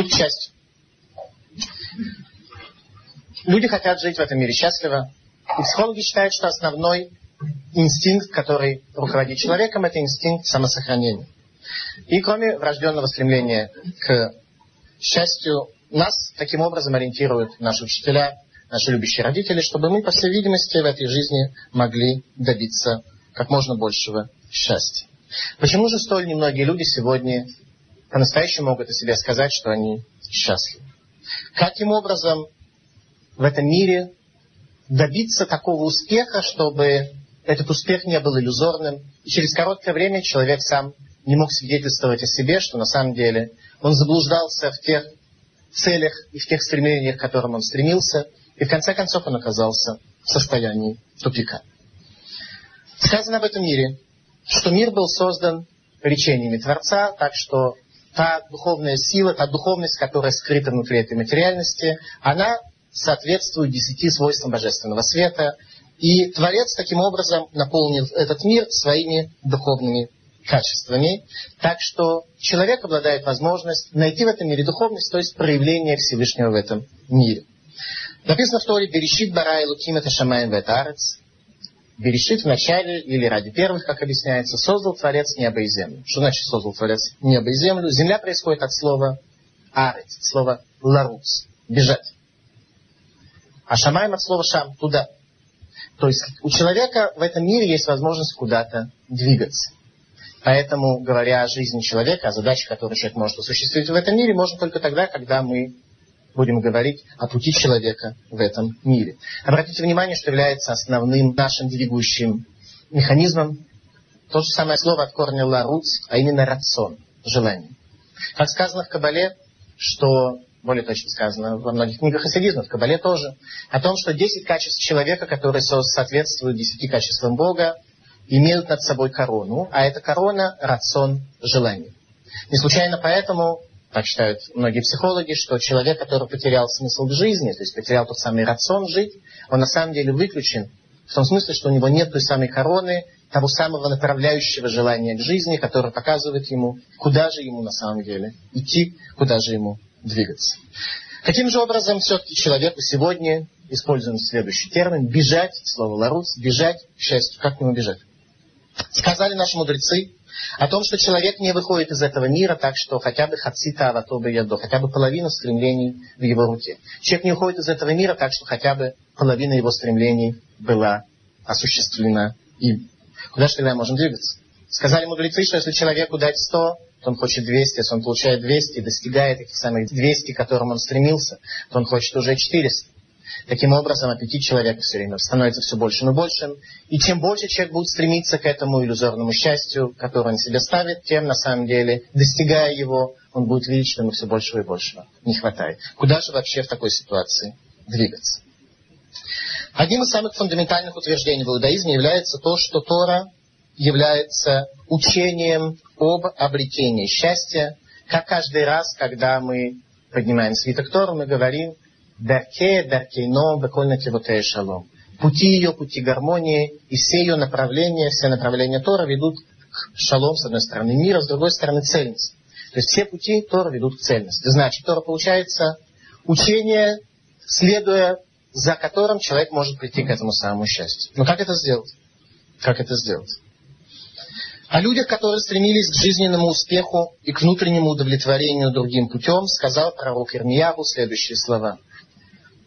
Будь счастье. Люди хотят жить в этом мире счастливо. И психологи считают, что основной инстинкт, который руководит человеком, это инстинкт самосохранения. И кроме врожденного стремления к счастью, нас таким образом ориентируют наши учителя, наши любящие родители, чтобы мы, по всей видимости, в этой жизни могли добиться как можно большего счастья. Почему же столь немногие люди сегодня по-настоящему могут о себе сказать, что они счастливы? Каким образом в этом мире добиться такого успеха, чтобы этот успех не был иллюзорным, и через короткое время человек сам не мог свидетельствовать о себе, что на самом деле он заблуждался в тех целях и в тех стремлениях, к которым он стремился, и в конце концов он оказался в состоянии тупика. Сказано об этом мире, что мир был создан речениями Творца, так что та духовная сила, та духовность, которая скрыта внутри этой материальности, она соответствует десяти свойствам божественного света. И Творец таким образом наполнил этот мир своими духовными качествами. Так что человек обладает возможностью найти в этом мире духовность, то есть проявление Всевышнего в этом мире. Написано в Торе «Берешит бара и луким это шамаем ветарец». Берешит в начале, или ради первых, как объясняется, создал Творец небо и землю. Что значит создал Творец небо и землю? Земля происходит от слова арец, от слова ларуц, бежать. А шамаем от слова шам, туда. То есть у человека в этом мире есть возможность куда-то двигаться. Поэтому, говоря о жизни человека, о задачах, которые человек может осуществить в этом мире, можно только тогда, когда мы будем говорить о пути человека в этом мире. Обратите внимание, что является основным нашим двигающим механизмом то же самое слово от корня ларуц, а именно рацион, желание. Как сказано в Кабале, что, более точно сказано во многих книгах хасидизма, в Кабале тоже, о том, что 10 качеств человека, которые соответствуют 10 качествам Бога, имеют над собой корону, а эта корона – рацион желания. Не случайно поэтому, так считают многие психологи, что человек, который потерял смысл в жизни, то есть потерял тот самый рацион жить, он на самом деле выключен в том смысле, что у него нет той самой короны, того самого направляющего желания к жизни, которое показывает ему, куда же ему на самом деле идти, куда же ему двигаться. Каким же образом все-таки человеку сегодня, используем следующий термин, бежать, слово ларуц, бежать к счастью. Как к нему бежать? Сказали наши мудрецы о том, что человек не выходит из этого мира, так что хотя бы хацита аватобы ядо, хотя бы половина стремлений в его руке. Человек не уходит из этого мира, так что хотя бы половина его стремлений была осуществлена им. Куда же тогда можем двигаться? Сказали мудрецы, что если человеку дать 100, то он хочет 200, если он получает 200 и достигает этих самых 200, к которым он стремился, то он хочет уже 400. Таким образом, аппетит человека все время становится все большим и большим. И чем больше человек будет стремиться к этому иллюзорному счастью, которое он себе ставит, тем, на самом деле, достигая его, он будет видеть, что ему все большего и большего не хватает. Куда же вообще в такой ситуации двигаться? Одним из самых фундаментальных утверждений в иудаизме является то, что Тора является учением об обретении счастья, как каждый раз, когда мы поднимаем свиток Торы, мы говорим Дарке, Даркейно, Бекольна Кивотея Шалом. Пути ее, пути гармонии, и все ее направления, все направления Тора ведут к шалом, с одной стороны, мира, с другой стороны, цельности. То есть все пути Тора ведут к цельности. Значит, Тора получается учение, следуя за которым человек может прийти к этому самому счастью. Но как это сделать? Как это сделать? О людях, которые стремились к жизненному успеху и к внутреннему удовлетворению другим путем, сказал пророк Ирмиягу следующие слова –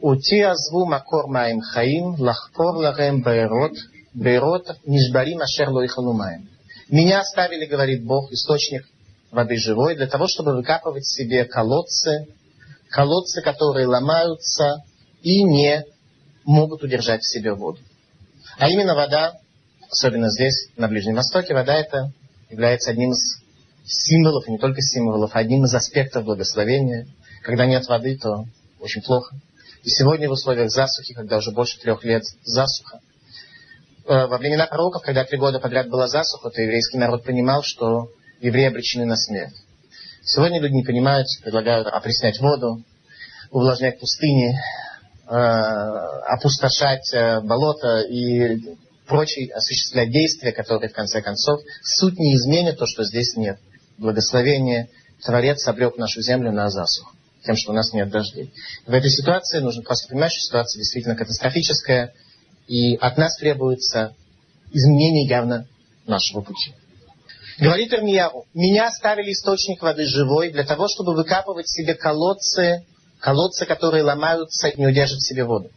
אותי עזבו מקור מים חיים, לחפור לכם בארות, בארות נשברים אשר לא יכלו מים. Меня оставили, говорит Бог, источник воды живой, для того, чтобы выкапывать себе колодцы, колодцы, которые ломаются и не могут удержать в себе воду. А именно вода, особенно здесь, на Ближнем Востоке, вода это является одним из символов, и не только символов, а одним из аспектов благословения. Когда нет воды, то очень плохо. И сегодня в условиях засухи, когда уже больше трех лет засуха, э, во времена пророков, когда три года подряд была засуха, то еврейский народ понимал, что евреи обречены на смерть. Сегодня люди не понимают, предлагают опреснять воду, увлажнять пустыни, э, опустошать э, болото и прочие осуществлять действия, которые в конце концов суть не изменят то, что здесь нет. Благословение Творец обрек нашу землю на засуху. Тем, что у нас нет дождей. В этой ситуации нужно просто понимать, что ситуация действительно катастрофическая, и от нас требуется изменение явно нашего пути. Говорит Ирмияру, меня оставили источник воды живой для того, чтобы выкапывать себе колодцы, колодцы, которые ломаются и не удержат в себе воду.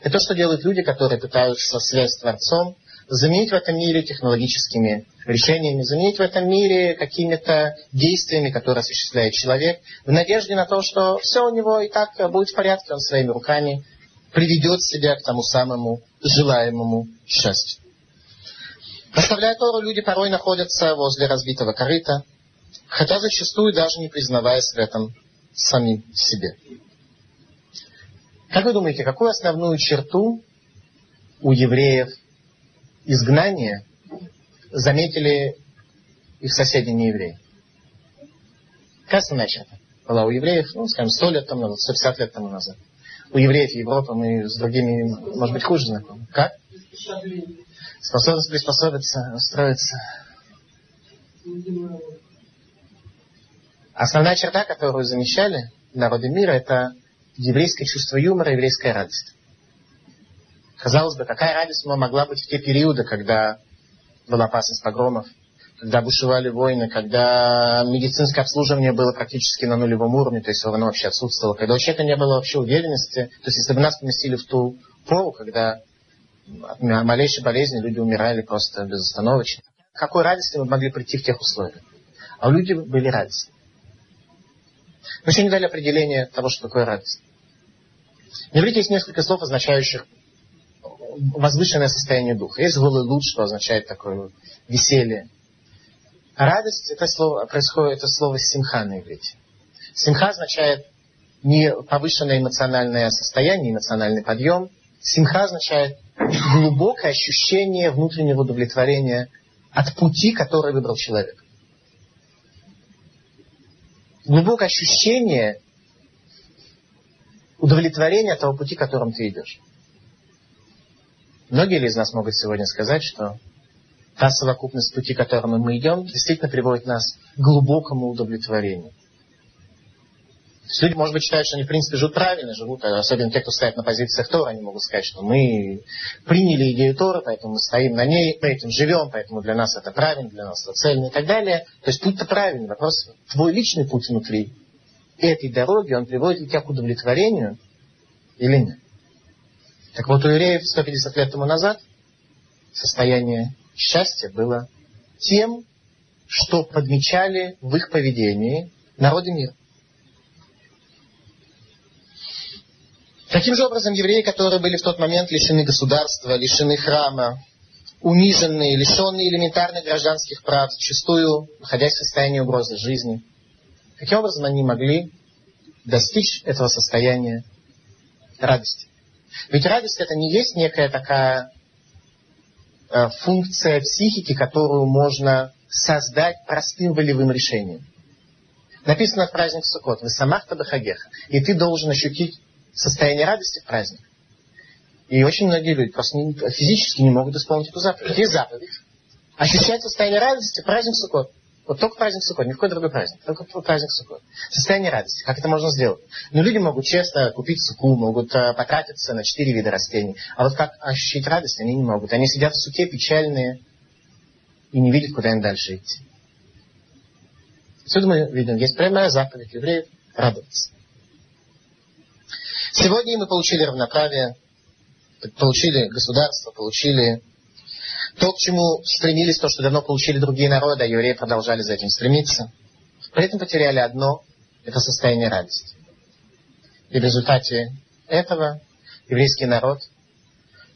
Это то, что делают люди, которые пытаются связь с Творцом, заменить в этом мире технологическими решениями, заменить в этом мире какими-то действиями, которые осуществляет человек, в надежде на то, что все у него и так будет в порядке, он своими руками приведет себя к тому самому желаемому счастью. Оставляя Тору, люди порой находятся возле разбитого корыта, хотя зачастую даже не признаваясь в этом самим себе. Как вы думаете, какую основную черту у евреев изгнания заметили их соседи не евреи? Какая основная была у евреев, ну, скажем, 100 лет тому назад, 150 лет тому назад? У евреев Европы мы с другими, может быть, хуже знакомы. Как? Способность приспособиться, устроиться. Основная черта, которую замечали народы мира, это еврейское чувство юмора, еврейская радость. Казалось бы, какая радость могла быть в те периоды, когда была опасность погромов, когда бушевали войны, когда медицинское обслуживание было практически на нулевом уровне, то есть оно вообще отсутствовало, когда у человека не было вообще уверенности. То есть если бы нас поместили в ту пору, когда от малейшей болезни люди умирали просто безостановочно, какой радости мы могли прийти в тех условиях? А люди были радостны. Мы еще не дали определение того, что такое радость. На иврите есть несколько слов, означающих возвышенное состояние духа. Есть голый луч, что означает такое веселье. А радость, это слово, происходит, это слово симха на иврите. Симха означает не повышенное эмоциональное состояние, эмоциональный подъем. Симха означает глубокое ощущение внутреннего удовлетворения от пути, который выбрал человек. Глубокое ощущение удовлетворения того пути, которым ты идешь. Многие ли из нас могут сегодня сказать, что та совокупность пути, которым мы идем, действительно приводит нас к глубокому удовлетворению? люди, может быть, считают, что они, в принципе, живут правильно, живут, особенно те, кто стоят на позициях Тора, они могут сказать, что мы приняли идею Тора, поэтому мы стоим на ней, мы этим живем, поэтому для нас это правильно, для нас это цельно и так далее. То есть путь-то правильный. Вопрос, твой личный путь внутри этой дороги, он приводит ли тебя к удовлетворению или нет? Так вот, у евреев 150 лет тому назад состояние счастья было тем, что подмечали в их поведении народы мира. Таким же образом, евреи, которые были в тот момент лишены государства, лишены храма, униженные, лишенные элементарных гражданских прав, зачастую находясь в состоянии угрозы жизни, каким образом они могли достичь этого состояния радости? Ведь радость это не есть некая такая э, функция психики, которую можно создать простым волевым решением. Написано в праздник Суккот, «Вы самахта бахагеха», и ты должен ощутить состояние радости в праздник. И очень многие люди просто физически не могут исполнить эту заповедь. Есть заповедь. Ощущать состояние радости в праздник Суккот. Вот только праздник Суккот, ни в какой другой праздник. Только праздник Суккот. Состояние радости. Как это можно сделать? Ну, люди могут честно купить суку, могут э, потратиться на четыре вида растений. А вот как ощутить радость, они не могут. Они сидят в суке печальные и не видят, куда им дальше идти. Отсюда мы видим, есть прямая заповедь евреев радоваться. Сегодня мы получили равноправие, получили государство, получили то, к чему стремились, то, что давно получили другие народы, а евреи продолжали за этим стремиться. При этом потеряли одно – это состояние радости. И в результате этого еврейский народ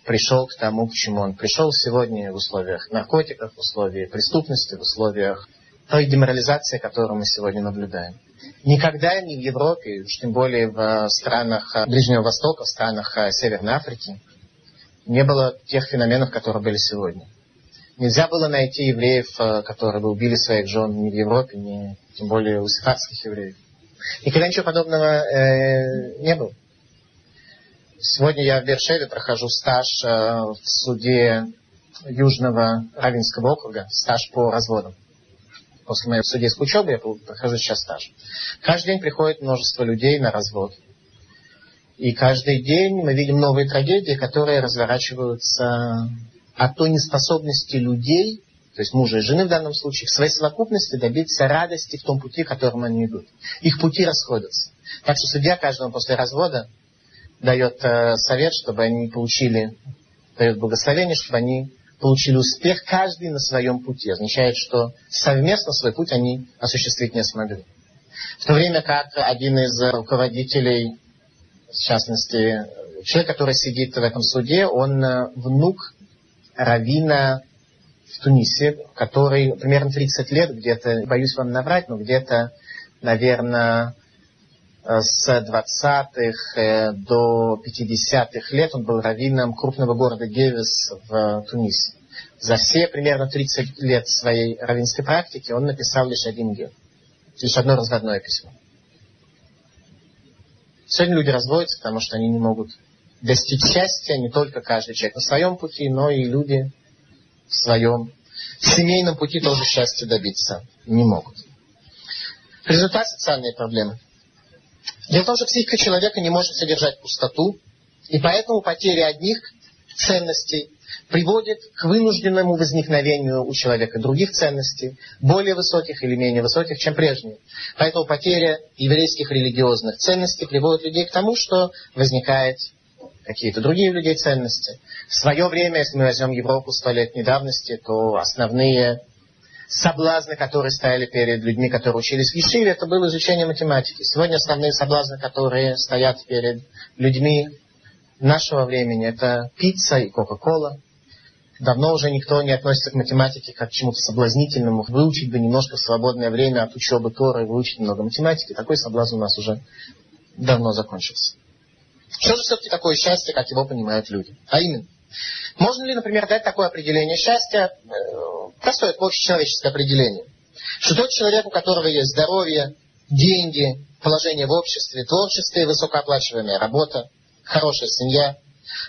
пришел к тому, к чему он пришел сегодня в условиях наркотиков, в условиях преступности, в условиях той деморализации, которую мы сегодня наблюдаем. Никогда ни в Европе, уж тем более в странах Ближнего Востока, в странах Северной Африки, не было тех феноменов, которые были сегодня. Нельзя было найти евреев, э, которые бы убили своих жен ни в Европе, ни тем более у сефардских евреев. Никогда ничего подобного э, не было. Сегодня я в Бершеве прохожу стаж э, в суде Южного Равинского округа, стаж по разводам. после моей судейской учебы, я прохожу сейчас стаж. Каждый день приходит множество людей на развод. И каждый день мы видим новые трагедии, которые разворачиваются от той неспособности людей, то есть мужа и жены в данном случае, в своей совокупности добиться радости в том пути, которым они идут. Их пути расходятся. Так что судья каждому после развода дает э, совет, чтобы они получили, дает благословение, чтобы они получили успех, каждый на своем пути. Означает, что совместно свой путь они осуществить не смогли. В то время как один из руководителей в частности, человек, который сидит в этом суде, он э, внук равина в Тунисе, который примерно 30 лет, где-то, боюсь вам наврать, но где-то, наверное, э, с 20-х э, до 50-х лет он был раввином крупного города Гевис в Тунисе. За все примерно 30 лет своей раввинской практики он написал лишь один гев, лишь одно разводное письмо. Сегодня люди разводятся, потому что они не могут достичь счастья не только каждый человек на своем пути, но и люди в своем семейном пути тоже счастья добиться не могут. Результат социальной проблемы. Дело в том, что психика человека не может содержать пустоту, и поэтому потеря одних ценностей приводит к вынужденному возникновению у человека других ценностей, более высоких или менее высоких, чем прежние. Поэтому потеря еврейских религиозных ценностей приводит людей к тому, что возникают какие-то другие людей ценности. В свое время, если мы возьмем Европу сто лет недавности, то основные соблазны, которые стояли перед людьми, которые учились в Ешиве, это было изучение математики. Сегодня основные соблазны, которые стоят перед людьми нашего времени, это пицца и кока-кола. Давно уже никто не относится к математике как к чему-то соблазнительному. Выучить бы немножко в свободное время от учебы Торы, выучить немного математики. Такой соблазн у нас уже давно закончился. Что же все-таки такое счастье, как его понимают люди? А именно, можно ли, например, дать такое определение счастья, э, простое общечеловеческое определение, что тот человек, у которого есть здоровье, деньги, положение в обществе, творчество и высокооплачиваемая работа, хорошая семья,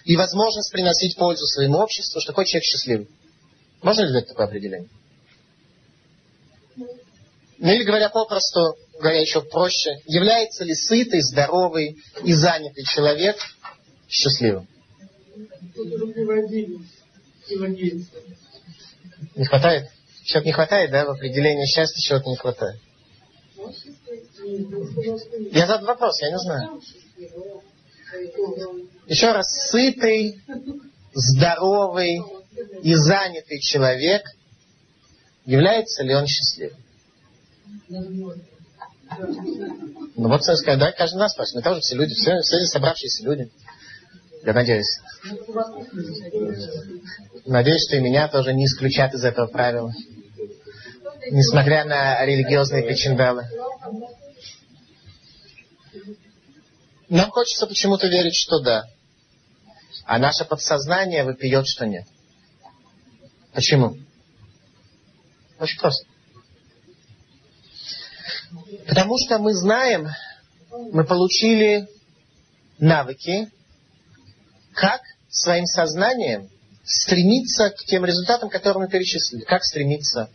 и возможность приносить пользу своему обществу, что такой человек счастливый. Можно ли дать такое определение? Ну или говоря попросту, говоря еще проще, является ли сытый, здоровый и занятый человек счастливым? Не хватает? Чего-то не хватает, да, в определении счастья чего-то не хватает. Я задал вопрос, я не знаю. Еще раз, сытый, здоровый и занятый человек, является ли он счастливым? Ну вот, сказать, да, каждый нас спрашивает. Мы тоже все люди, все, все собравшиеся люди. Я надеюсь. Надеюсь, что и меня тоже не исключат из этого правила. Несмотря на религиозные печендалы. Нам хочется почему-то верить, что да. А наше подсознание выпьет, что нет. Почему? Очень просто. Потому что мы знаем, мы получили навыки, как своим сознанием стремиться к тем результатам, которые мы перечислили. Как стремиться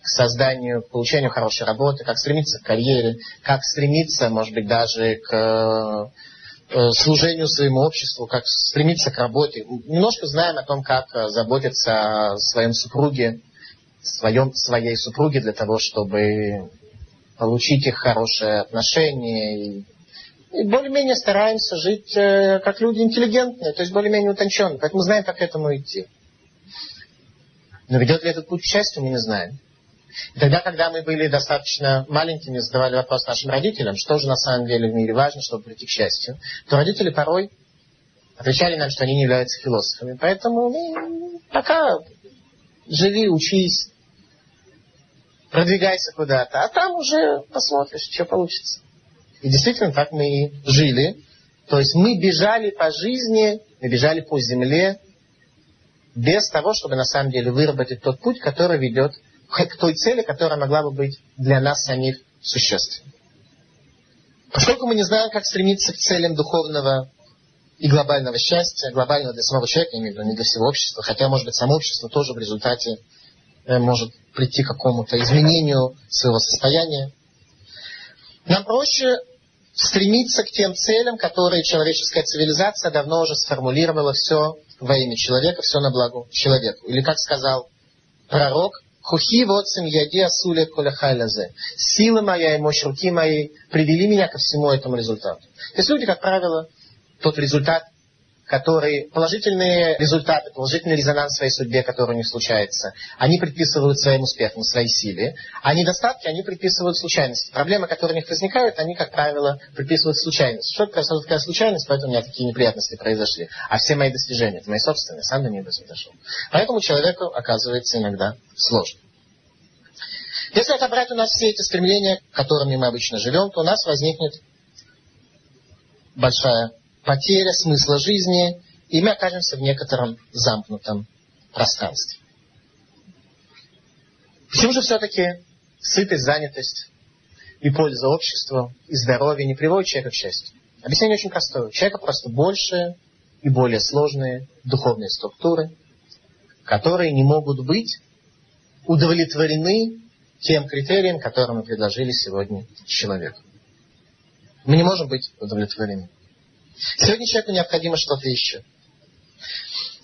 к созданию, к получению хорошей работы, как стремиться к карьере, как стремиться, может быть, даже к э, служению своему обществу, как стремиться к работе. Немножко знаем о том, как заботиться о своем супруге, своем, своей супруге для того, чтобы получить их хорошее отношение. И, и более-менее стараемся жить э, как люди интеллигентные, то есть более-менее утонченные. Поэтому знаем, как к этому идти. Но ведет ли этот путь к счастью, мы не знаем. И тогда, когда мы были достаточно маленькими, задавали вопрос нашим родителям, что же на самом деле в мире важно, чтобы прийти к счастью, то родители порой отвечали нам, что они не являются философами. Поэтому ну, пока живи, учись, продвигайся куда-то, а там уже посмотришь, что получится. И действительно, так мы и жили. То есть мы бежали по жизни, мы бежали по земле, без того, чтобы на самом деле выработать тот путь, который ведет к той цели, которая могла бы быть для нас самих существенной. Поскольку мы не знаем, как стремиться к целям духовного и глобального счастья, глобального для самого человека, не для всего общества, хотя, может быть, само общество тоже в результате может прийти к какому-то изменению своего состояния. Нам проще стремиться к тем целям, которые человеческая цивилизация давно уже сформулировала все во имя человека, все на благо человеку. Или как сказал пророк, Хухи воцим яди асуля коляхайлязе. Сила моя и мощь руки моей привели меня ко всему этому результату. То есть люди, как правило, тот результат, которые положительные результаты, положительный резонанс в своей судьбе, который у них случается, они предписывают своим успехам, своей силе, а недостатки они предписывают случайности. Проблемы, которые у них возникают, они, как правило, приписывают случайность. Что это такая случайность, поэтому у меня такие неприятности произошли. А все мои достижения, это мои собственные, сам до них произошел. Поэтому человеку оказывается иногда сложно. Если отобрать у нас все эти стремления, которыми мы обычно живем, то у нас возникнет большая потеря смысла жизни, и мы окажемся в некотором замкнутом пространстве. Почему же все-таки сытость, занятость и польза обществу, и здоровье не приводят человека к счастью? Объяснение очень простое. У человека просто больше и более сложные духовные структуры, которые не могут быть удовлетворены тем критериям, которые мы предложили сегодня человеку. Мы не можем быть удовлетворены. Сегодня человеку необходимо что-то еще.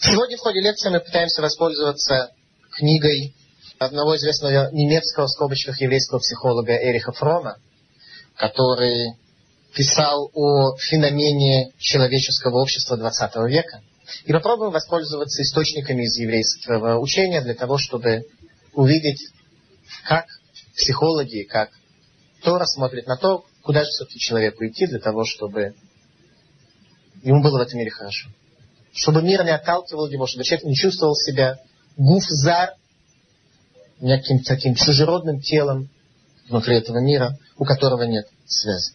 Сегодня в ходе лекции мы пытаемся воспользоваться книгой одного известного немецкого в скобочках еврейского психолога Эриха Фрома, который писал о феномене человеческого общества XX века. И попробуем воспользоваться источниками из еврейского учения для того, чтобы увидеть, как психологи, как Тора смотрит на то, куда же все-таки человеку идти для того, чтобы ему было в этом мире хорошо. Чтобы мир не отталкивал его, чтобы человек не чувствовал себя гуфзар, неким таким чужеродным телом внутри этого мира, у которого нет связи.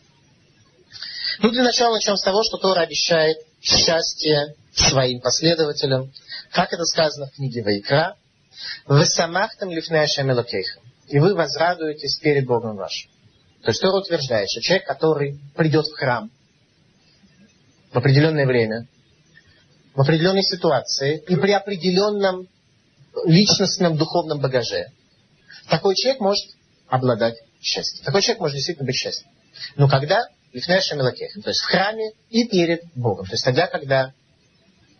Ну, для начала начнем с того, что Тора обещает счастье своим последователям. Как это сказано в книге Вайкра. «Вы самахтам шамилокейхам». И вы возрадуетесь перед Богом вашим. То есть Тора утверждает, что человек, который придет в храм в определенное время, в определенной ситуации и при определенном личностном духовном багаже, такой человек может обладать счастьем. Такой человек может действительно быть счастливым. Но когда Лифнеша Мелакех, то есть в храме и перед Богом. То есть тогда, когда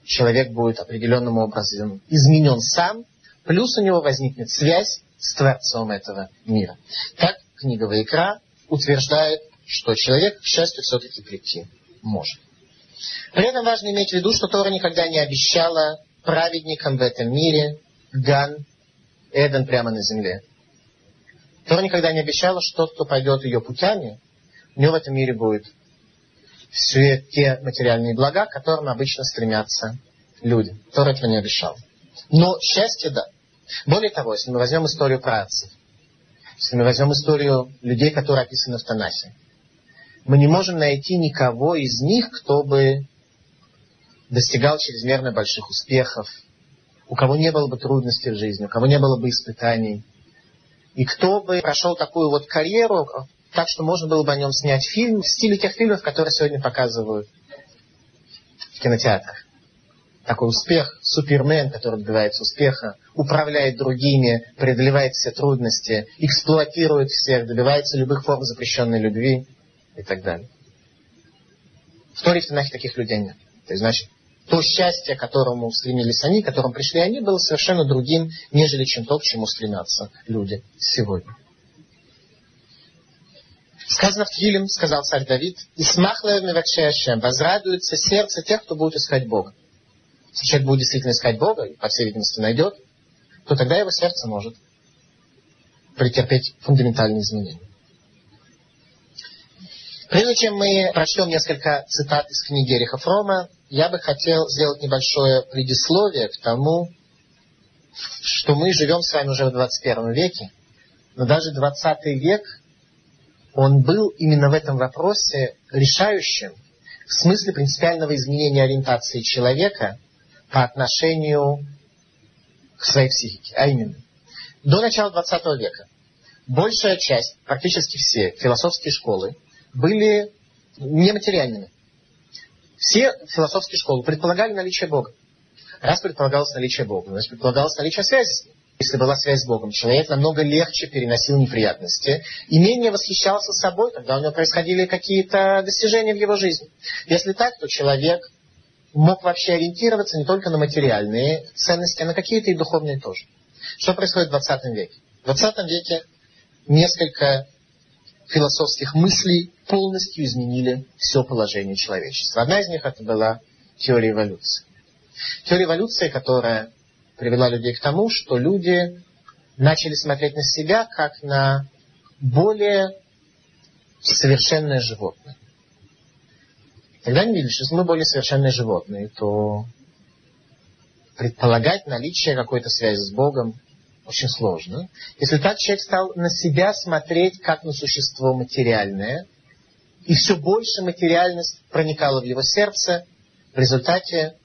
человек будет определенным образом изменен сам, плюс у него возникнет связь с Творцом этого мира. Так книга Вайкра утверждает, что человек к счастью все-таки прийти может. При этом важно иметь в виду, что Тора никогда не обещала праведникам в этом мире Ган, Эден прямо на земле. Тора никогда не обещала, что тот, кто пойдет ее путями, у него в этом мире будет все те материальные блага, к которым обычно стремятся люди. Тора этого не обещал. Но счастье, да. Более того, если мы возьмем историю працев, если мы возьмем историю людей, которые описаны в Танасе, мы не можем найти никого из них, кто бы достигал чрезмерно больших успехов, у кого не было бы трудностей в жизни, у кого не было бы испытаний, и кто бы прошел такую вот карьеру, так что можно было бы о нем снять фильм в стиле тех фильмов, которые сегодня показывают в кинотеатрах. Такой успех, супермен, который добивается успеха, управляет другими, преодолевает все трудности, эксплуатирует всех, добивается любых форм запрещенной любви и так далее. В Торе Танахе таких людей нет. То есть, значит, то счастье, к которому стремились они, к которому пришли они, было совершенно другим, нежели чем то, к чему стремятся люди сегодня. Сказано в Тилим, сказал царь Давид, и смахлаем Мевакшеяшем, возрадуется сердце тех, кто будет искать Бога. Если человек будет действительно искать Бога, и, по всей видимости, найдет, то тогда его сердце может претерпеть фундаментальные изменения. Прежде чем мы прочтем несколько цитат из книги Эриха Фрома, я бы хотел сделать небольшое предисловие к тому, что мы живем с вами уже в 21 веке, но даже 20 век, он был именно в этом вопросе решающим в смысле принципиального изменения ориентации человека по отношению к своей психике. А именно, до начала 20 века большая часть, практически все философские школы были нематериальными. Все философские школы предполагали наличие Бога. Раз предполагалось наличие Бога, значит предполагалось наличие связи с Ним. если была связь с Богом, человек намного легче переносил неприятности и менее восхищался собой, когда у него происходили какие-то достижения в его жизни. Если так, то человек мог вообще ориентироваться не только на материальные ценности, а на какие-то и духовные тоже. Что происходит в 20 веке? В 20 веке несколько философских мыслей полностью изменили все положение человечества. Одна из них это была теория эволюции. Теория эволюции, которая привела людей к тому, что люди начали смотреть на себя как на более совершенное животное. Когда они видели, что если мы более совершенные животные, то предполагать наличие какой-то связи с Богом очень сложно. Если так человек стал на себя смотреть как на существо материальное, и все больше материальность проникала в его сердце, в результате,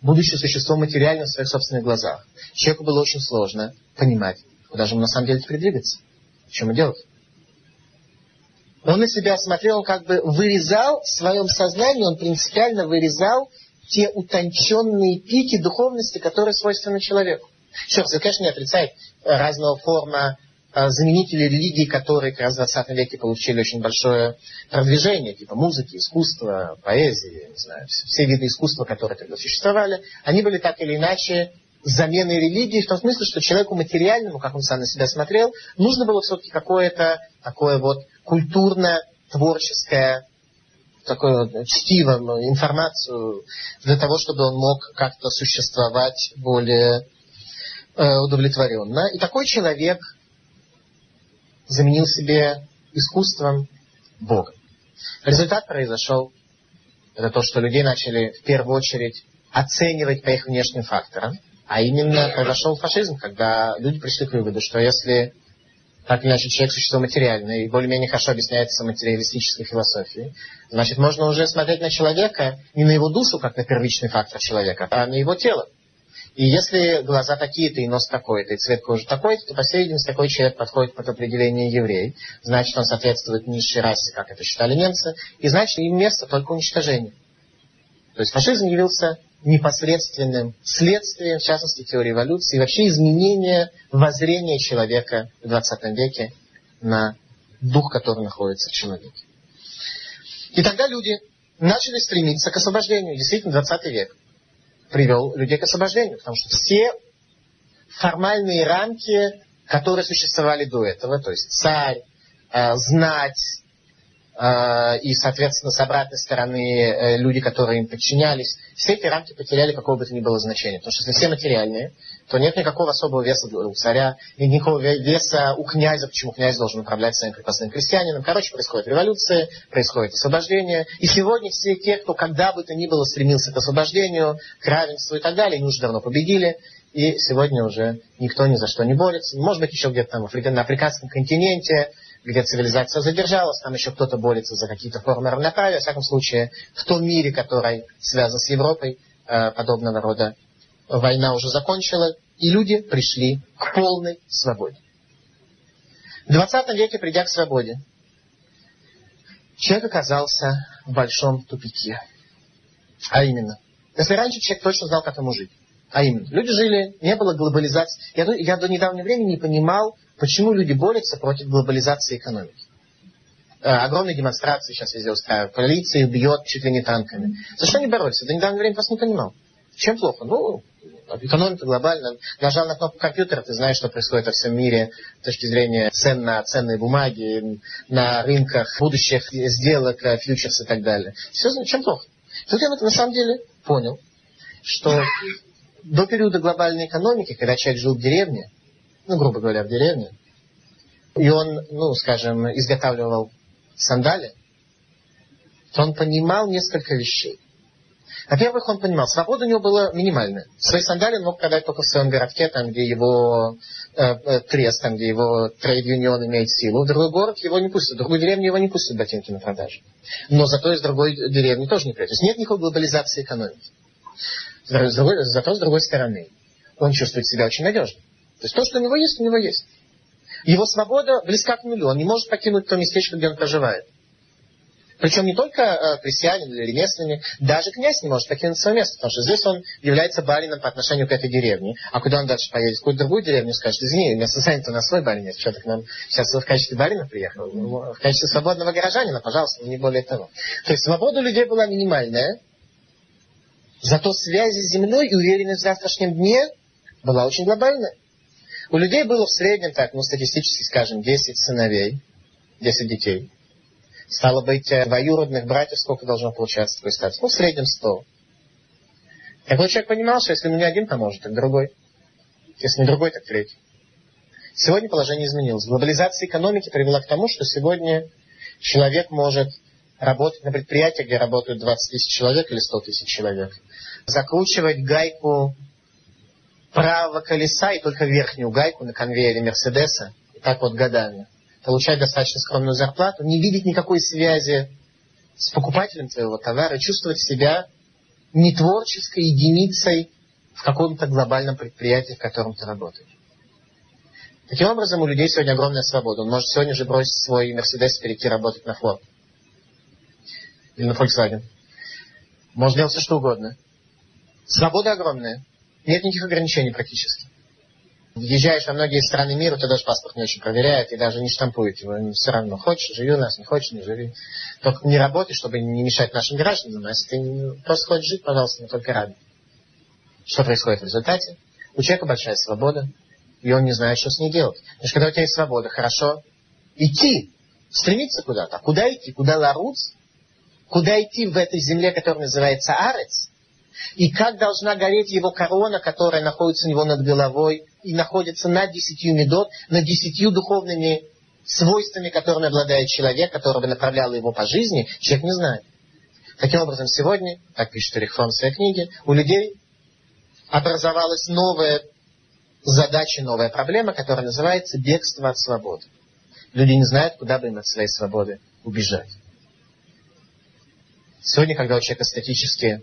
будучи существом материальным в своих собственных глазах, человеку было очень сложно понимать, куда же ему на самом деле теперь двигаться, что ему делать. Он на себя смотрел, он как бы вырезал в своем сознании, он принципиально вырезал те утонченные пики духовности, которые свойственны человеку. Еще раз, конечно, не отрицает разного форма заменители религии, которые как раз в 20 веке получили очень большое продвижение, типа музыки, искусства, поэзии, не знаю, все виды искусства, которые тогда существовали, они были так или иначе заменой религии, в том смысле, что человеку материальному, как он сам на себя смотрел, нужно было все-таки какое-то такое вот культурно-творческое такое вот чтиво, информацию для того, чтобы он мог как-то существовать более э, удовлетворенно. И такой человек заменил себе искусством Бога. Результат произошел, это то, что людей начали в первую очередь оценивать по их внешним факторам, а именно произошел фашизм, когда люди пришли к выводу, что если так или иначе человек существо материальное и более-менее хорошо объясняется материалистической философией, значит, можно уже смотреть на человека не на его душу, как на первичный фактор человека, а на его тело. И если глаза такие-то, и нос такой-то, и цвет кожи такой-то, то, по такой человек подходит под определение еврей. Значит, он соответствует низшей расе, как это считали немцы. И значит, им место только уничтожение. То есть фашизм явился непосредственным следствием, в частности, теории эволюции, и вообще изменения воззрения человека в 20 веке на дух, который находится в человеке. И тогда люди начали стремиться к освобождению. Действительно, 20 век привел людей к освобождению, потому что все формальные рамки, которые существовали до этого, то есть царь, э, знать, и, соответственно, с обратной стороны э, люди, которые им подчинялись, все эти рамки потеряли какого бы то ни было значения. Потому что если все материальные, то нет никакого особого веса у царя, нет никакого веса у князя, почему князь должен управлять своим крепостным крестьянином. Короче, происходит революция, происходит освобождение. И сегодня все те, кто когда бы то ни было стремился к освобождению, к равенству и так далее, они уже давно победили. И сегодня уже никто ни за что не борется. Может быть, еще где-то там на африканском континенте, где цивилизация задержалась, там еще кто-то борется за какие-то формы равноправия. В всяком случае, в том мире, который связан с Европой, э, подобного рода война уже закончила, и люди пришли к полной свободе. В 20 веке, придя к свободе, человек оказался в большом тупике. А именно, если раньше человек точно знал, как ему жить, а именно, люди жили, не было глобализации. Я, я до недавнего времени не понимал, почему люди борются против глобализации экономики. Э, огромные демонстрации сейчас везде устраивают. Полиция бьет чуть ли не танками. За что они борются? До недавнего времени просто не понимал. Чем плохо? Ну, экономика глобально. Нажал на кнопку компьютера, ты знаешь, что происходит во всем мире с точки зрения цен на ценные бумаги, на рынках будущих сделок, э, фьючерс и так далее. Все, чем плохо? Тут я на самом деле понял, что до периода глобальной экономики, когда человек жил в деревне, ну, грубо говоря, в деревне, и он, ну, скажем, изготавливал сандали, то он понимал несколько вещей. Во-первых, он понимал, свобода у него была минимальная. Свои сандали он мог продать только в своем городке, там, где его э, э, трест, там, где его трейд-юнион имеет силу. В другой город его не пустят, в другую деревню его не пустят ботинки на продажу. Но зато из другой деревни тоже не придет. То есть нет никакой глобализации экономики. Зато с другой стороны, он чувствует себя очень надежно. То есть то, что у него есть, у него есть. Его свобода близка к нулю. Он не может покинуть то местечко, где он проживает. Причем не только э, крестьянин или ремесленник, даже князь не может покинуть свое место, потому что здесь он является барином по отношению к этой деревне. А куда он дальше поедет? В какую-то другую деревню скажет, извини, место занято на свой барин нет. Что ты к нам сейчас в качестве барина приехал? В качестве свободного горожанина, пожалуйста, не более того. То есть свобода у людей была минимальная, зато связи с землей и уверенность в завтрашнем дне была очень глобальная. У людей было в среднем, так, ну, статистически скажем, 10 сыновей, 10 детей. Стало быть, э, двоюродных братьев сколько должно получаться такой статус? Ну, в среднем 100. Такой человек понимал, что если ему не один поможет, так другой. Если не другой, так третий. Сегодня положение изменилось. Глобализация экономики привела к тому, что сегодня человек может работать на предприятии, где работают 20 тысяч человек или 100 тысяч человек. Закручивать гайку правого колеса и только верхнюю гайку на конвейере Мерседеса. И так вот годами получать достаточно скромную зарплату, не видеть никакой связи с покупателем твоего товара, чувствовать себя не творческой единицей в каком-то глобальном предприятии, в котором ты работаешь. Таким образом, у людей сегодня огромная свобода. Он может сегодня же бросить свой Мерседес и перейти работать на Ford. Или на Volkswagen. Может делать все, что угодно. Свобода огромная. Нет никаких ограничений практически. Въезжаешь во многие страны мира, то даже паспорт не очень проверяет и даже не штампует его. Все равно, хочешь, живи у нас, не хочешь, не живи. Только не работай, чтобы не мешать нашим гражданам. А если ты просто хочешь жить, пожалуйста, мы только рады. Что происходит в результате? У человека большая свобода, и он не знает, что с ней делать. Потому что когда у тебя есть свобода, хорошо идти, стремиться куда-то. А куда идти? Куда ларуц? Куда идти в этой земле, которая называется Арец? И как должна гореть его корона, которая находится у него над головой и находится над десятью медот, над десятью духовными свойствами, которыми обладает человек, который бы направлял его по жизни, человек не знает. Таким образом, сегодня, как пишет Рихфон в своей книге, у людей образовалась новая задача, новая проблема, которая называется бегство от свободы. Люди не знают, куда бы им от своей свободы убежать. Сегодня, когда у человека статически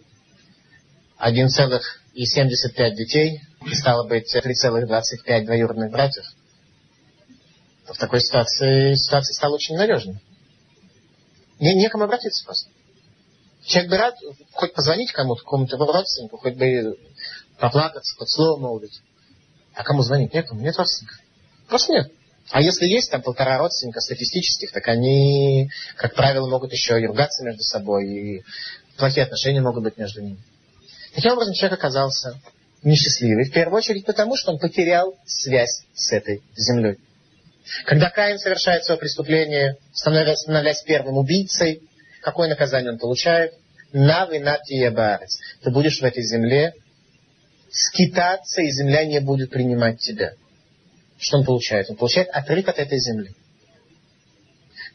1,75 детей, и стало быть 3,25 двоюродных братьев, то в такой ситуации ситуация стала очень надежной. Не, некому обратиться просто. Человек бы рад хоть позвонить кому-то, какому-то родственнику, хоть бы поплакаться, хоть слово молвить. А кому звонить? Некому, нет родственников. Просто нет. А если есть там полтора родственника статистических, так они, как правило, могут еще и ругаться между собой, и плохие отношения могут быть между ними. Таким образом, человек оказался несчастливый. В первую очередь потому, что он потерял связь с этой землей. Когда Каин совершает свое преступление, становясь, становясь первым убийцей, какое наказание он получает? Навы натия баарец. Ты будешь в этой земле скитаться, и земля не будет принимать тебя. Что он получает? Он получает отрыв от этой земли.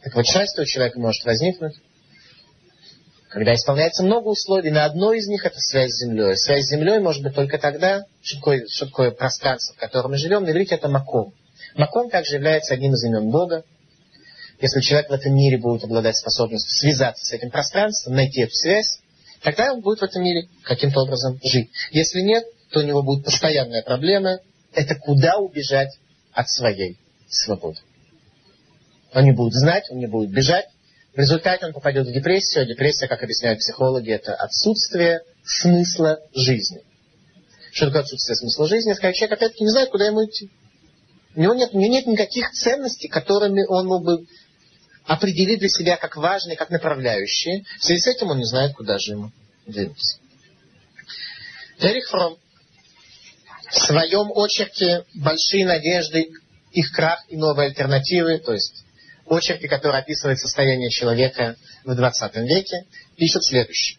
Так вот, счастье у человека может возникнуть когда исполняется много условий, на одно из них это связь с землей. Связь с землей может быть только тогда, что такое, что такое пространство, в котором мы живем. На это маком. Маком также является одним из имен Бога. Если человек в этом мире будет обладать способностью связаться с этим пространством, найти эту связь, тогда он будет в этом мире каким-то образом жить. Если нет, то у него будет постоянная проблема. Это куда убежать от своей свободы. Он не будет знать, он не будет бежать, в результате он попадет в депрессию. Депрессия, как объясняют психологи, это отсутствие смысла жизни. Что такое отсутствие смысла жизни? Это когда человек опять-таки не знает, куда ему идти. У него нет, у него нет никаких ценностей, которыми он мог бы определить для себя как важные, как направляющие. В связи с этим он не знает, куда же ему двинуться. Эрих Фром в своем очерке «Большие надежды, их крах и новые альтернативы», то есть очерке, который описывает состояние человека в 20 веке, пишет следующее.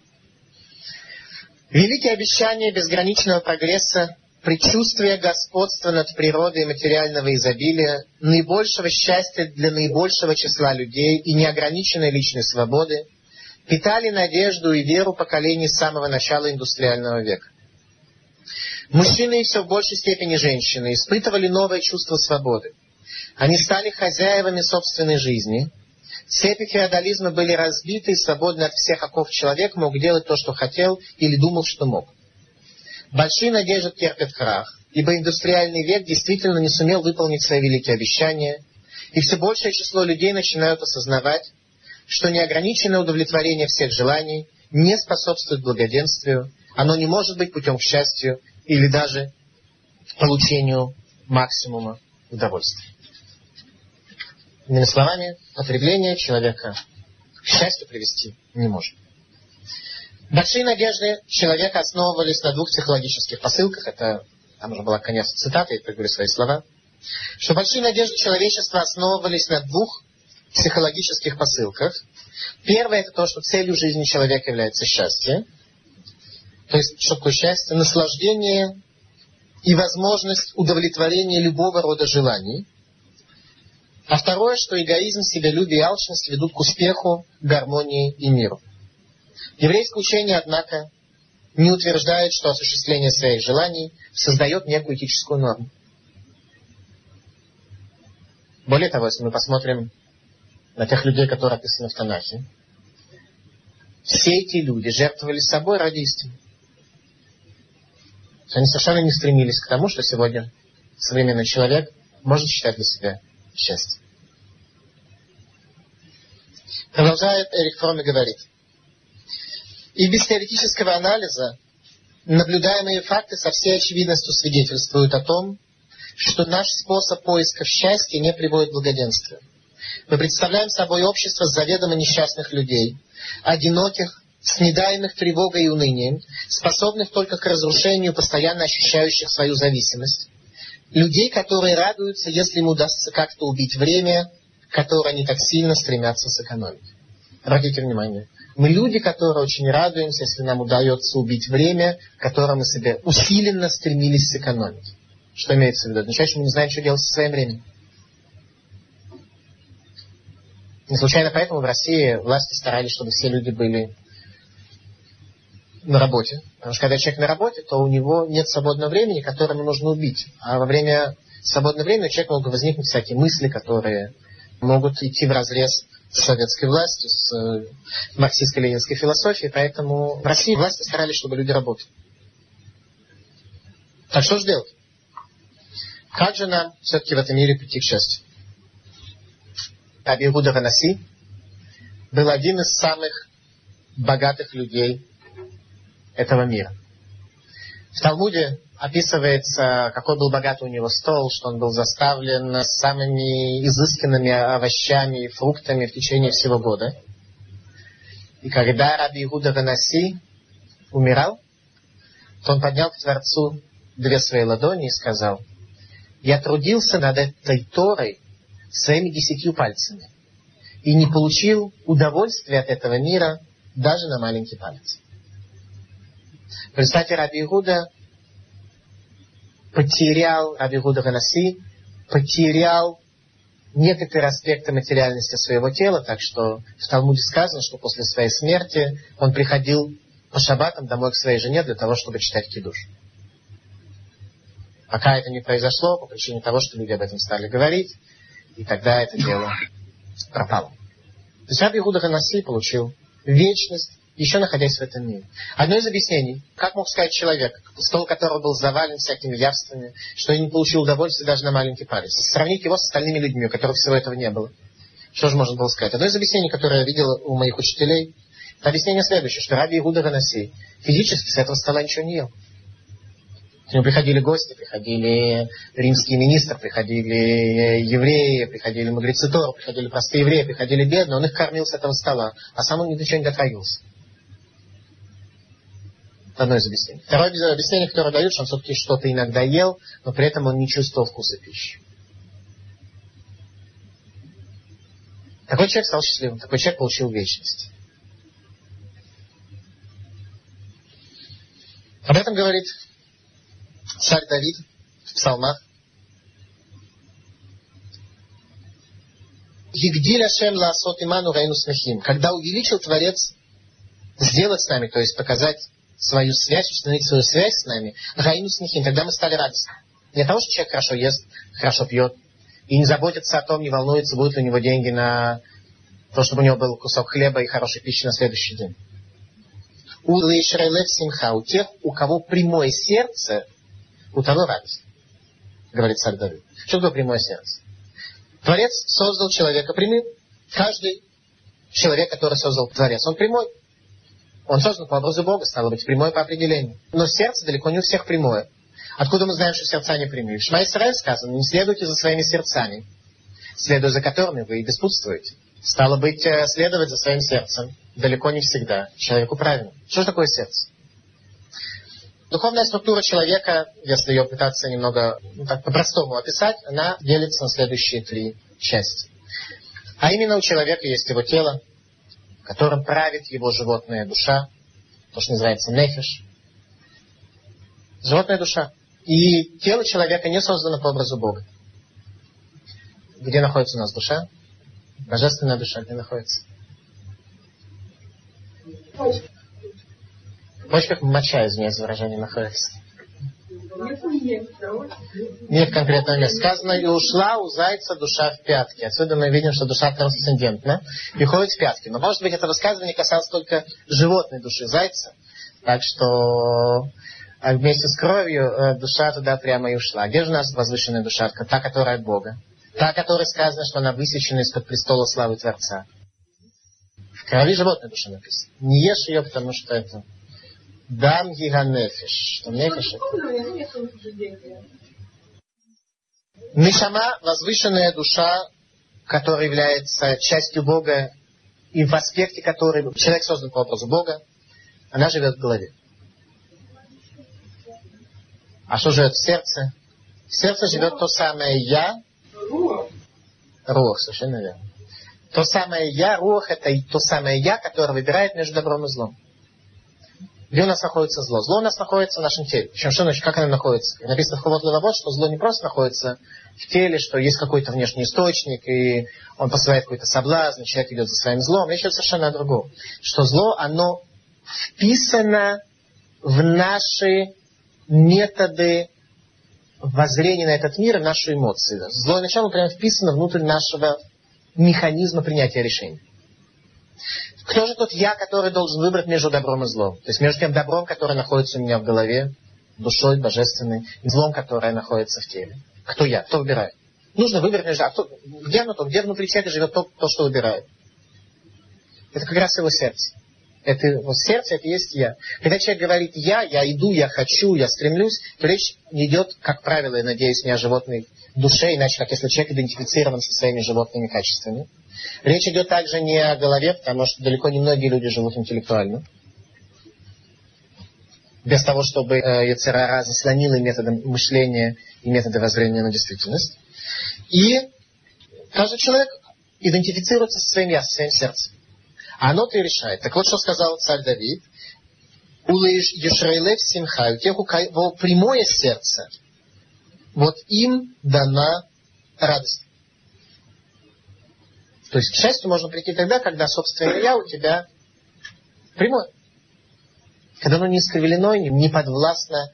Великие обещания безграничного прогресса, предчувствие господства над природой материального изобилия, наибольшего счастья для наибольшего числа людей и неограниченной личной свободы питали надежду и веру поколений с самого начала индустриального века. Мужчины и все в большей степени женщины испытывали новое чувство свободы – они стали хозяевами собственной жизни. Цепи феодализма были разбиты, и свободный от всех оков человек мог делать то, что хотел или думал, что мог. Большие надежды терпят крах, ибо индустриальный век действительно не сумел выполнить свои великие обещания, и все большее число людей начинают осознавать, что неограниченное удовлетворение всех желаний не способствует благоденствию, оно не может быть путем к счастью или даже получению максимума удовольствия. Иными словами, потребление человека к счастью привести не может. Большие надежды человека основывались на двух психологических посылках. Это, там уже была конец цитаты, я говорю свои слова. Что большие надежды человечества основывались на двух психологических посылках. Первое это то, что целью жизни человека является счастье. То есть, что такое счастье? Наслаждение и возможность удовлетворения любого рода желаний. А второе, что эгоизм, себялюбие и алчность ведут к успеху, гармонии и миру. Еврейское учение, однако, не утверждает, что осуществление своих желаний создает некую этическую норму. Более того, если мы посмотрим на тех людей, которые описаны в Танахе, все эти люди жертвовали собой ради истины. Они совершенно не стремились к тому, что сегодня современный человек может считать для себя счастьем. Продолжает Эрик Фром и говорит. И без теоретического анализа наблюдаемые факты со всей очевидностью свидетельствуют о том, что наш способ поиска счастья не приводит к благоденствию. Мы представляем собой общество заведомо несчастных людей, одиноких, снедаемых тревогой и унынием, способных только к разрушению, постоянно ощущающих свою зависимость. Людей, которые радуются, если им удастся как-то убить время, которое они так сильно стремятся сэкономить. Обратите внимание. Мы люди, которые очень радуемся, если нам удается убить время, которое мы себе усиленно стремились сэкономить. Что имеется в виду? Означает, что мы не знаем, что делать со своим временем. Не случайно поэтому в России власти старались, чтобы все люди были на работе. Потому что когда человек на работе, то у него нет свободного времени, которое ему нужно убить. А во время свободного времени у человека могут возникнуть всякие мысли, которые могут идти в разрез с советской властью, с э, марксистско-ленинской философией. Поэтому в России власти старались, чтобы люди работали. Так что же делать? Как же нам все-таки в этом мире прийти к счастью? Раби Иуда Ванаси был один из самых богатых людей этого мира. В Талмуде описывается, какой был богатый у него стол, что он был заставлен самыми изысканными овощами и фруктами в течение всего года. И когда Раби Иуда Ванаси умирал, то он поднял к Творцу две свои ладони и сказал, «Я трудился над этой Торой своими десятью пальцами и не получил удовольствия от этого мира даже на маленький палец». Представьте, Раби Игуда потерял, Раби Игуда Ганаси, потерял некоторые аспекты материальности своего тела, так что в Талмуде сказано, что после своей смерти он приходил по шабатам домой к своей жене для того, чтобы читать кидуш. Пока это не произошло, по причине того, что люди об этом стали говорить, и тогда это дело пропало. То есть Раби Игуда Ханаси получил вечность, еще находясь в этом мире. Одно из объяснений, как мог сказать человек, стол которого был завален всякими явствами, что и не получил удовольствия даже на маленький палец. Сравнить его с остальными людьми, у которых всего этого не было. Что же можно было сказать? Одно из объяснений, которое я видел у моих учителей, это объяснение следующее, что Раби Игуда Ганаси физически с этого стола ничего не ел. К нему приходили гости, приходили римские министры, приходили евреи, приходили мудрецы приходили простые евреи, приходили бедные. Он их кормил с этого стола, а сам он ни до чего не дотрагивался. Одно из объяснений. Второе объяснение, которое дают, что он все-таки что-то иногда ел, но при этом он не чувствовал вкуса пищи. Такой человек стал счастливым, такой человек получил вечность. Об этом говорит царь Давид в псалмах. Когда увеличил Творец сделать с нами, то есть показать свою связь, установить свою связь с нами, рейну смехим, тогда мы стали радостны. Не того, что человек хорошо ест, хорошо пьет, и не заботится о том, не волнуется, будут ли у него деньги на то, чтобы у него был кусок хлеба и хорошей пищи на следующий день. У Лейшрелев Симха, у тех, у кого прямое сердце, у того радость, говорит царь Давид. Что такое прямое сердце? Творец создал человека прямым. Каждый человек, который создал Творец, он прямой. Он создан по образу Бога, стало быть, прямой по определению. Но сердце далеко не у всех прямое. Откуда мы знаем, что сердца не прямые? В Шма Исраиль сказано, не следуйте за своими сердцами, следуя за которыми вы и беспутствуете. Стало быть, э, следовать за своим сердцем далеко не всегда человеку правильно. Что же такое сердце? Духовная структура человека, если ее пытаться немного ну, так по-простому описать, она делится на следующие три части. А именно у человека есть его тело, которым правит его животная душа, то, что называется нефиш. Животная душа. И тело человека не создано по образу Бога. Где находится у нас душа? Божественная душа где находится? В почках моча, извиняюсь, выражение находится. Нет конкретного места. Сказано, и ушла у зайца душа в пятки. Отсюда мы видим, что душа трансцендентна и ходит в пятки. Но, может быть, это высказывание касалось только животной души зайца. Так что а вместе с кровью э, душа туда прямо и ушла. Где же у нас возвышенная душа? Та, которая от Бога. Та, которая сказано, что она высечена из-под престола славы Творца. В крови животной души написано. Не ешь ее, потому что это Дам гиганефиш. Что нефиш Нишама, возвышенная душа, которая является частью Бога, и в аспекте которой человек создан по образу Бога, она живет в голове. А что живет в сердце? В сердце живет то самое «я». Рух, совершенно верно. То самое «я», рух – это то самое «я», которое выбирает между добром и злом. Где у нас находится зло? Зло у нас находится в нашем теле. Причем что значит, как оно находится? Написано в Хавот Лавод, что зло не просто находится в теле, что есть какой-то внешний источник, и он посылает какой-то соблазн, и человек идет за своим злом. Речь идет совершенно о другом. Что зло, оно вписано в наши методы воззрения на этот мир и наши эмоции. Злое начало прямо вписано внутрь нашего механизма принятия решений. Кто же тот я, который должен выбрать между добром и злом? То есть между тем добром, которое находится у меня в голове, душой божественной, и злом, которое находится в теле. Кто я? Кто выбирает? Нужно выбрать между... А кто, где оно то? Где внутри человека живет то, то, что выбирает? Это как раз его сердце. Это вот сердце, это есть я. Когда человек говорит я, я иду, я хочу, я стремлюсь, то речь идет, как правило, я надеюсь, не о животной душе, иначе как если человек идентифицирован со своими животными качествами. Речь идет также не о голове, потому что далеко не многие люди живут интеллектуально. Без того, чтобы э, Яцерара заслонила методы мышления и методы воззрения на действительность. И каждый человек идентифицируется со своим я, со своим сердцем. А оно-то и решает. Так вот, что сказал царь Давид. Улыш Ешрейлев Симха, у тех, у кого прямое сердце, вот им дана радость. То есть к счастью можно прийти тогда, когда собственное я у тебя прямое. Когда оно не искривлено, не подвластно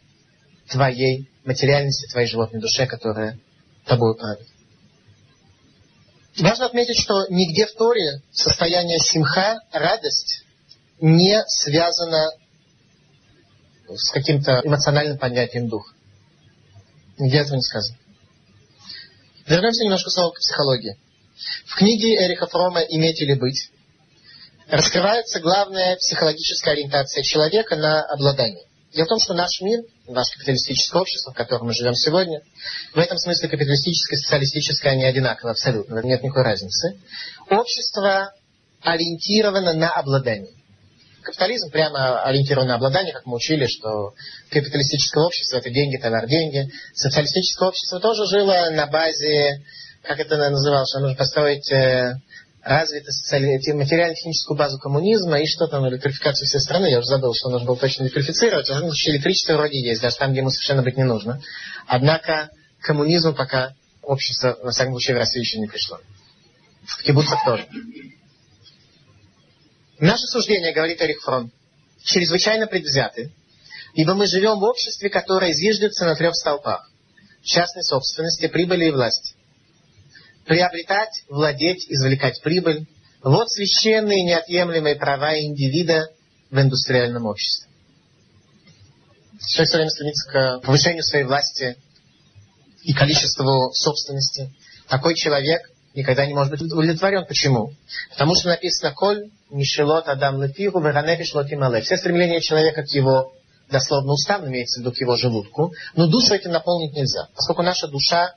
твоей материальности, твоей животной душе, которая тобой правит. Важно отметить, что нигде в Торе состояние симха, радость, не связано с каким-то эмоциональным понятием духа. Нигде этого не сказано. Вернемся немножко снова к психологии. В книге Эриха Фрома «Иметь или быть» раскрывается главная психологическая ориентация человека на обладание. Дело в том, что наш мир, наше капиталистическое общество, в котором мы живем сегодня, в этом смысле капиталистическое социалистическое они одинаковы абсолютно, нет никакой разницы. Общество ориентировано на обладание. Капитализм прямо ориентирован на обладание, как мы учили, что капиталистическое общество – это деньги, товар, деньги. Социалистическое общество тоже жило на базе как это называлось, что нужно построить э, развитую материально-техническую базу коммунизма и что там, электрификацию всей страны. Я уже забыл, что нужно было точно электрифицировать. А электричество вроде есть, даже там, где ему совершенно быть не нужно. Однако коммунизму пока общество, во всяком случае, в России еще не пришло. В кибуцах тоже. Наше суждение, говорит Эрих Фрон, чрезвычайно предвзяты, ибо мы живем в обществе, которое зиждется на трех столпах. Частной собственности, прибыли и власти приобретать, владеть, извлекать прибыль. Вот священные неотъемлемые права индивида в индустриальном обществе. Все время стремится к повышению своей власти и количеству собственности. Такой человек никогда не может быть удовлетворен. Почему? Потому что написано «Коль мишелот адам лепиру веранефиш лотимале». Все стремления человека к его, дословно уставно имеется в виду к его желудку, но душу этим наполнить нельзя. Поскольку наша душа,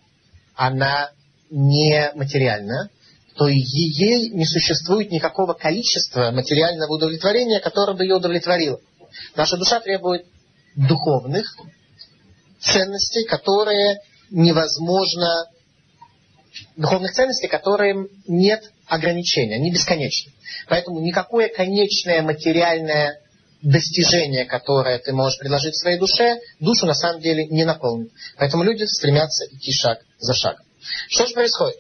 она не материальна, то ей не существует никакого количества материального удовлетворения, которое бы ее удовлетворило. Наша душа требует духовных ценностей, которые невозможно, духовных ценностей, которым нет ограничения, они бесконечны. Поэтому никакое конечное материальное достижение, которое ты можешь предложить своей душе, душу на самом деле не наполнит. Поэтому люди стремятся идти шаг за шагом. Что же происходит?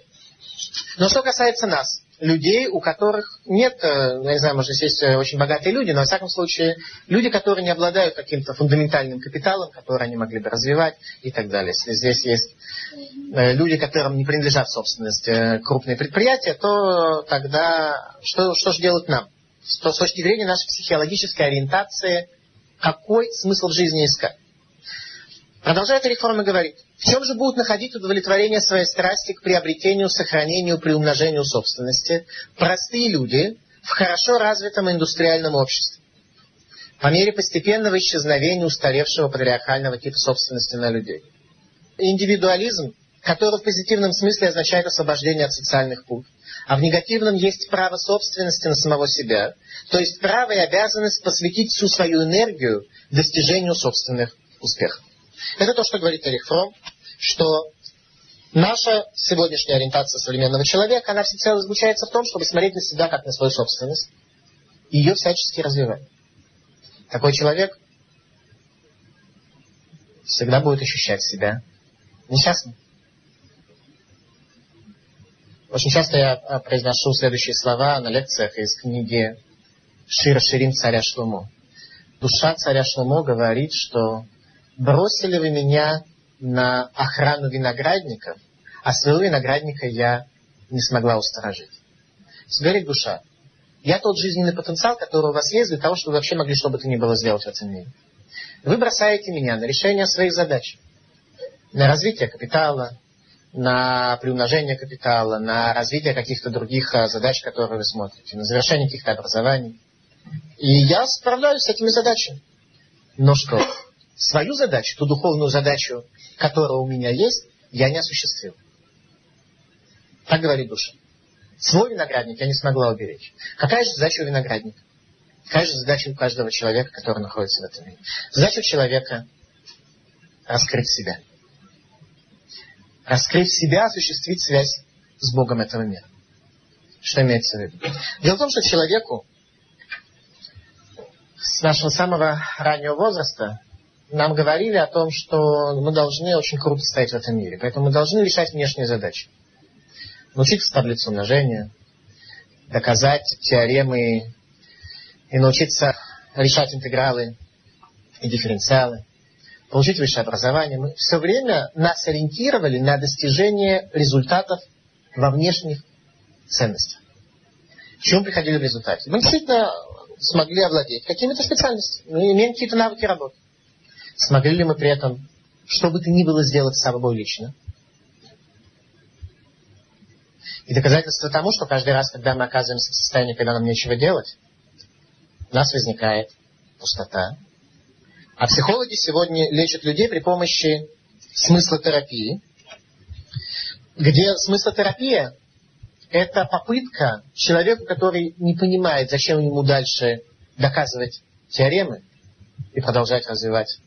Но что касается нас, людей, у которых нет, э, я не знаю, может, есть э, очень богатые люди, но, во всяком случае, люди, которые не обладают каким-то фундаментальным капиталом, который они могли бы развивать и так далее. Если здесь есть э, люди, которым не принадлежат собственность крупные предприятия, то тогда что, что же делать нам? С точки зрения нашей психологической ориентации, какой смысл в жизни искать? Продолжает реформа говорить, в чем же будут находить удовлетворение своей страсти к приобретению, сохранению, приумножению собственности простые люди в хорошо развитом индустриальном обществе? По мере постепенного исчезновения устаревшего патриархального типа собственности на людей. Индивидуализм, который в позитивном смысле означает освобождение от социальных пут, а в негативном есть право собственности на самого себя, то есть право и обязанность посвятить всю свою энергию достижению собственных успехов. Это то, что говорит Эрих Фром, что наша сегодняшняя ориентация современного человека, она всецело заключается в том, чтобы смотреть на себя как на свою собственность и ее всячески развивать. Такой человек всегда будет ощущать себя несчастным. Очень часто я а, произношу следующие слова на лекциях из книги Шира Ширин царя Шлумо. Душа царя Шлумо говорит, что бросили вы меня на охрану виноградников, а своего виноградника я не смогла усторожить. Говорит душа, я тот жизненный потенциал, который у вас есть для того, чтобы вы вообще могли что бы то ни было сделать в этом мире. Вы бросаете меня на решение своих задач. На развитие капитала, на приумножение капитала, на развитие каких-то других а, задач, которые вы смотрите, на завершение каких-то образований. И я справляюсь с этими задачами. Но что? Свою задачу, ту духовную задачу, которая у меня есть, я не осуществил. Так говорит душа. Свой виноградник я не смогла уберечь. Какая же задача у виноградника? Какая же задача у каждого человека, который находится в этом мире? Задача у человека раскрыть себя. Раскрыть себя, осуществить связь с Богом этого мира. Что имеется в виду? Дело в том, что человеку с нашего самого раннего возраста нам говорили о том, что мы должны очень круто стоять в этом мире. Поэтому мы должны решать внешние задачи. Научиться таблицу умножения, доказать теоремы и научиться решать интегралы и дифференциалы, получить высшее образование. Мы все время нас ориентировали на достижение результатов во внешних ценностях. К чему приходили в результате? Мы действительно смогли овладеть какими-то специальностями, мы имеем какие-то навыки работы. Смогли ли мы при этом, что бы то ни было, сделать с собой лично? И доказательство тому, что каждый раз, когда мы оказываемся в состоянии, когда нам нечего делать, у нас возникает пустота. А психологи сегодня лечат людей при помощи смыслотерапии, где смыслотерапия – это попытка человеку, который не понимает, зачем ему дальше доказывать теоремы и продолжать развивать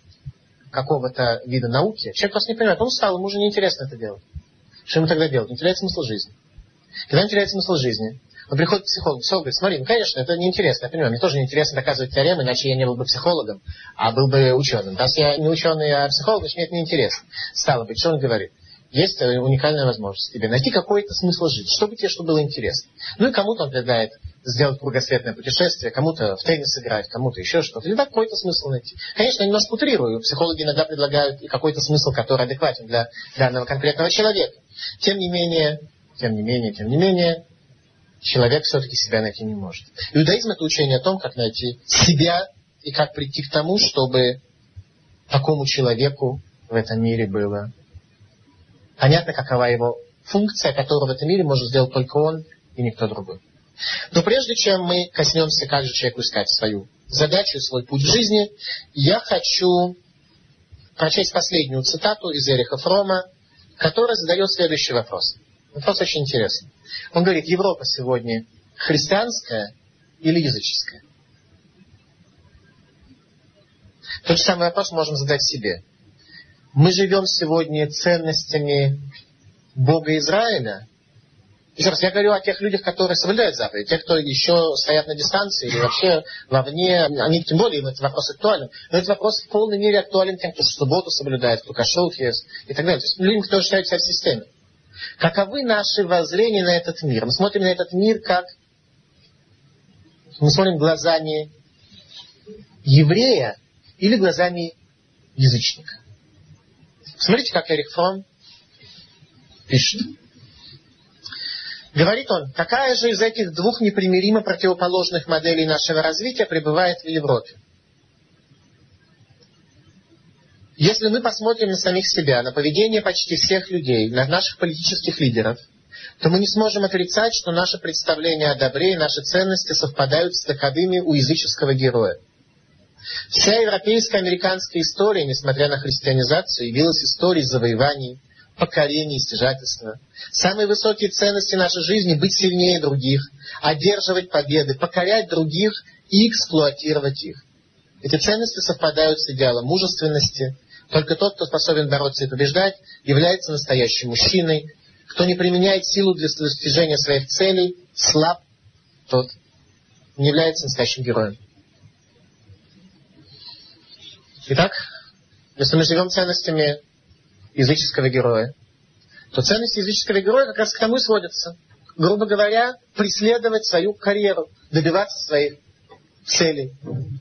какого-то вида науки, человек просто не понимает, он устал, ему уже неинтересно это делать. Что ему тогда делать? Он теряет смысл жизни. Когда он теряет смысл жизни, он приходит к психологу, психолог говорит, смотри, ну, конечно, это неинтересно, я понимаю, мне тоже неинтересно доказывать теоремы, иначе я не был бы психологом, а был бы ученым. Раз я не ученый, а психолог, значит, мне это неинтересно. Стало быть, что он говорит? Есть уникальная возможность тебе найти какой-то смысл жизни, чтобы тебе что было интересно. Ну и кому-то он предлагает сделать кругосветное путешествие, кому-то в теннис играть, кому-то еще что-то. Или какой-то смысл найти. Конечно, я немножко утрирую. Психологи иногда предлагают и какой-то смысл, который адекватен для данного конкретного человека. Тем не менее, тем не менее, тем не менее, человек все-таки себя найти не может. Иудаизм это учение о том, как найти себя и как прийти к тому, чтобы такому человеку в этом мире было понятно, какова его функция, которую в этом мире может сделать только он и никто другой. Но прежде чем мы коснемся, как же человеку искать свою задачу, свой путь в жизни, я хочу прочесть последнюю цитату из Эриха Фрома, который задает следующий вопрос. Вопрос очень интересный. Он говорит, Европа сегодня христианская или языческая? Тот же самый вопрос можем задать себе. Мы живем сегодня ценностями Бога Израиля еще раз, я говорю о тех людях, которые соблюдают заповеди. Те, кто еще стоят на дистанции или вообще вовне, они тем более, им этот вопрос актуален. Но этот вопрос в полной мере актуален тем, кто субботу соблюдает, кто кошел ест и так далее. То есть людям, которые считают себя в системе. Каковы наши воззрения на этот мир? Мы смотрим на этот мир как... Мы смотрим глазами еврея или глазами язычника. Смотрите, как Эрик Фром пишет. Говорит он, какая же из этих двух непримиримо противоположных моделей нашего развития пребывает в Европе? Если мы посмотрим на самих себя, на поведение почти всех людей, на наших политических лидеров, то мы не сможем отрицать, что наше представление о добре и наши ценности совпадают с таковыми у языческого героя. Вся европейская американская история, несмотря на христианизацию, явилась историей завоеваний, покорение и стяжательство. Самые высокие ценности нашей жизни – быть сильнее других, одерживать победы, покорять других и эксплуатировать их. Эти ценности совпадают с идеалом мужественности. Только тот, кто способен бороться и побеждать, является настоящим мужчиной. Кто не применяет силу для достижения своих целей, слаб, тот не является настоящим героем. Итак, если мы живем ценностями языческого героя, то ценности языческого героя как раз к тому и сводятся. Грубо говоря, преследовать свою карьеру, добиваться своих целей,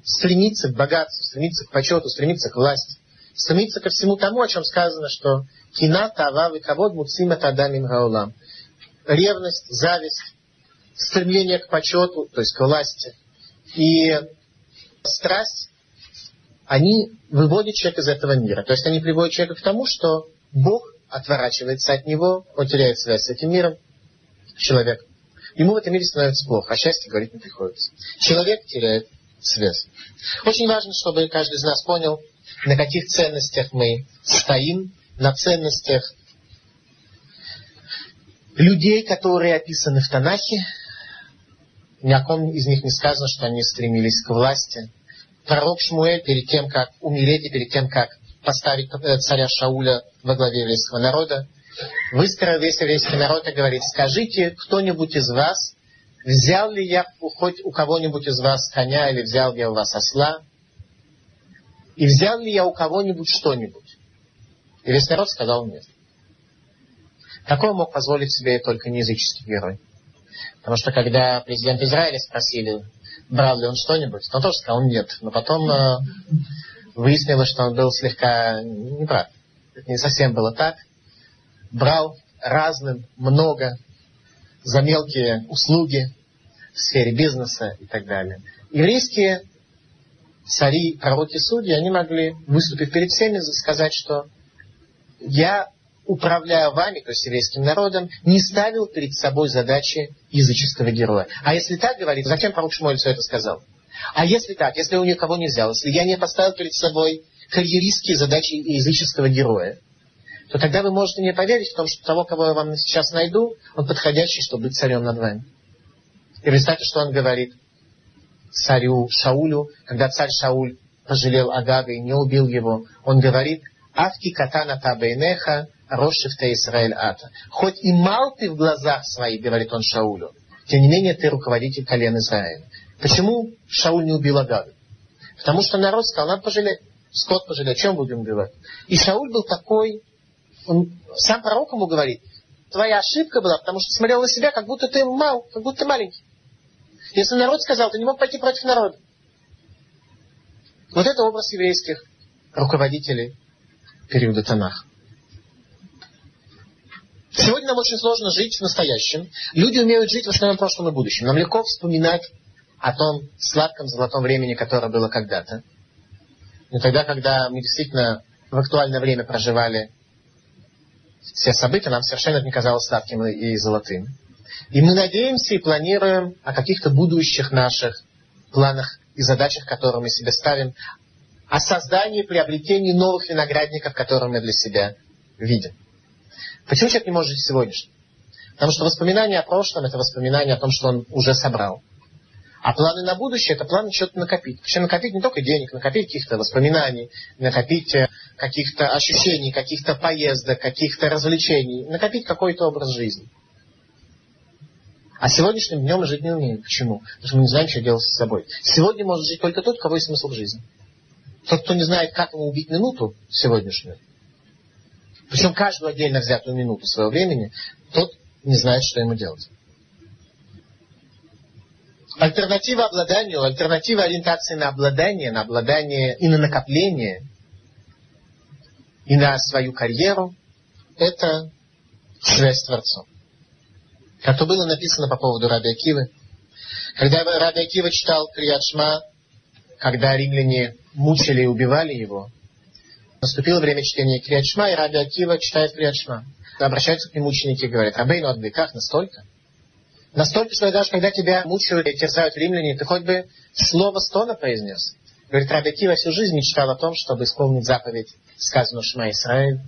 стремиться к богатству, стремиться к почету, стремиться к власти, стремиться ко всему тому, о чем сказано, что кина тава вековод муцима тадамим гаулам. Ревность, зависть, стремление к почету, то есть к власти, и страсть они выводят человека из этого мира. То есть они приводят человека к тому, что Бог отворачивается от него, он теряет связь с этим миром, человек. Ему в этом мире становится плохо, а счастье говорить не приходится. Человек теряет связь. Очень важно, чтобы каждый из нас понял, на каких ценностях мы стоим, на ценностях людей, которые описаны в Танахе. Ни о ком из них не сказано, что они стремились к власти, пророк Шмуэль перед тем, как умереть и перед тем, как поставить э, царя Шауля во главе еврейского народа, выстроил весь еврейский народ и говорит, скажите, кто-нибудь из вас, взял ли я хоть у кого-нибудь из вас коня или взял я у вас осла, и взял ли я у кого-нибудь что-нибудь? И весь народ сказал нет. Такое мог позволить себе только неязыческий герой. Потому что когда президент Израиля спросили, брал ли он что-нибудь, он тоже сказал нет. Но потом э, выяснилось, что он был слегка неправ. Это не совсем было так. Брал разным, много, за мелкие услуги в сфере бизнеса и так далее. Еврейские цари, пророки, судьи, они могли, выступив перед всеми, сказать, что я управляя вами, то есть еврейским народом, не ставил перед собой задачи языческого героя. А если так говорит, зачем пророк Шмуэль все это сказал? А если так, если у никого не взял, если я не поставил перед собой карьеристские задачи языческого героя, то тогда вы можете мне поверить в том, что того, кого я вам сейчас найду, он подходящий, чтобы быть царем над вами. И представьте, что он говорит царю Шаулю, когда царь Шауль пожалел Агага и не убил его, он говорит, «Авки катана табейнеха, Рошифта Израиль Ата. Хоть и мал ты в глазах своих, говорит он Шаулю, тем не менее ты руководитель колен Израиля. Почему Шауль не убил Агага? Потому что народ сказал, надо пожалеть. Скот пожалеть, чем будем убивать? И Шауль был такой, он сам пророк ему говорит, твоя ошибка была, потому что смотрел на себя, как будто ты мал, как будто ты маленький. Если народ сказал, ты не мог пойти против народа. Вот это образ еврейских руководителей периода Танах. Сегодня нам очень сложно жить в настоящем. Люди умеют жить в основном прошлом и будущем. Нам легко вспоминать о том сладком золотом времени, которое было когда-то. Но тогда, когда мы действительно в актуальное время проживали все события, нам совершенно не казалось сладким и золотым. И мы надеемся и планируем о каких-то будущих наших планах и задачах, которые мы себе ставим, о создании приобретении новых виноградников, которые мы для себя видим. Почему человек не может жить сегодняшним? Потому что воспоминания о прошлом – это воспоминания о том, что он уже собрал. А планы на будущее – это планы что-то накопить. Причем накопить не только денег, накопить каких-то воспоминаний, накопить э, каких-то ощущений, каких-то поездок, каких-то развлечений, накопить какой-то образ жизни. А сегодняшним днем жить не умеем. Почему? Потому что мы не знаем, что делать с собой. Сегодня может жить только тот, кого есть смысл в жизни. Тот, кто не знает, как ему убить минуту сегодняшнюю, причем каждую отдельно взятую минуту своего времени, тот не знает, что ему делать. Альтернатива обладанию, альтернатива ориентации на обладание, на обладание и на накопление, и на свою карьеру, это связь с Творцом. Как то было написано по поводу Раби Акивы. Когда Раби Акива читал Криячма, когда римляне мучили и убивали его, наступило время чтения Криячма, и Раби Акива читает Криячма. Обращаются к нему ученики и говорят, Рабейну Адбеках настолько? Настолько, что даже когда тебя мучают и терзают римляне, ты хоть бы слово стона произнес. Говорит, Раби Акива всю жизнь мечтал о том, чтобы исполнить заповедь, сказанную Шма Исраиль,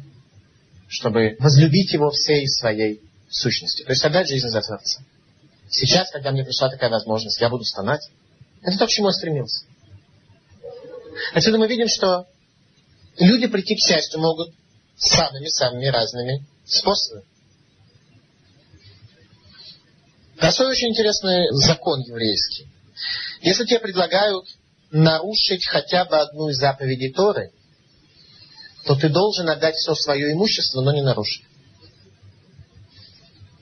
чтобы возлюбить его всей своей сущностью. То есть отдать жизнь за Творца. Сейчас, когда мне пришла такая возможность, я буду стонать. Это то, к чему я стремился. Отсюда мы видим, что люди прийти к счастью могут самыми-самыми разными способами. Простой очень интересный закон еврейский. Если тебе предлагают нарушить хотя бы одну из заповедей Торы, то ты должен отдать все свое имущество, но не нарушить.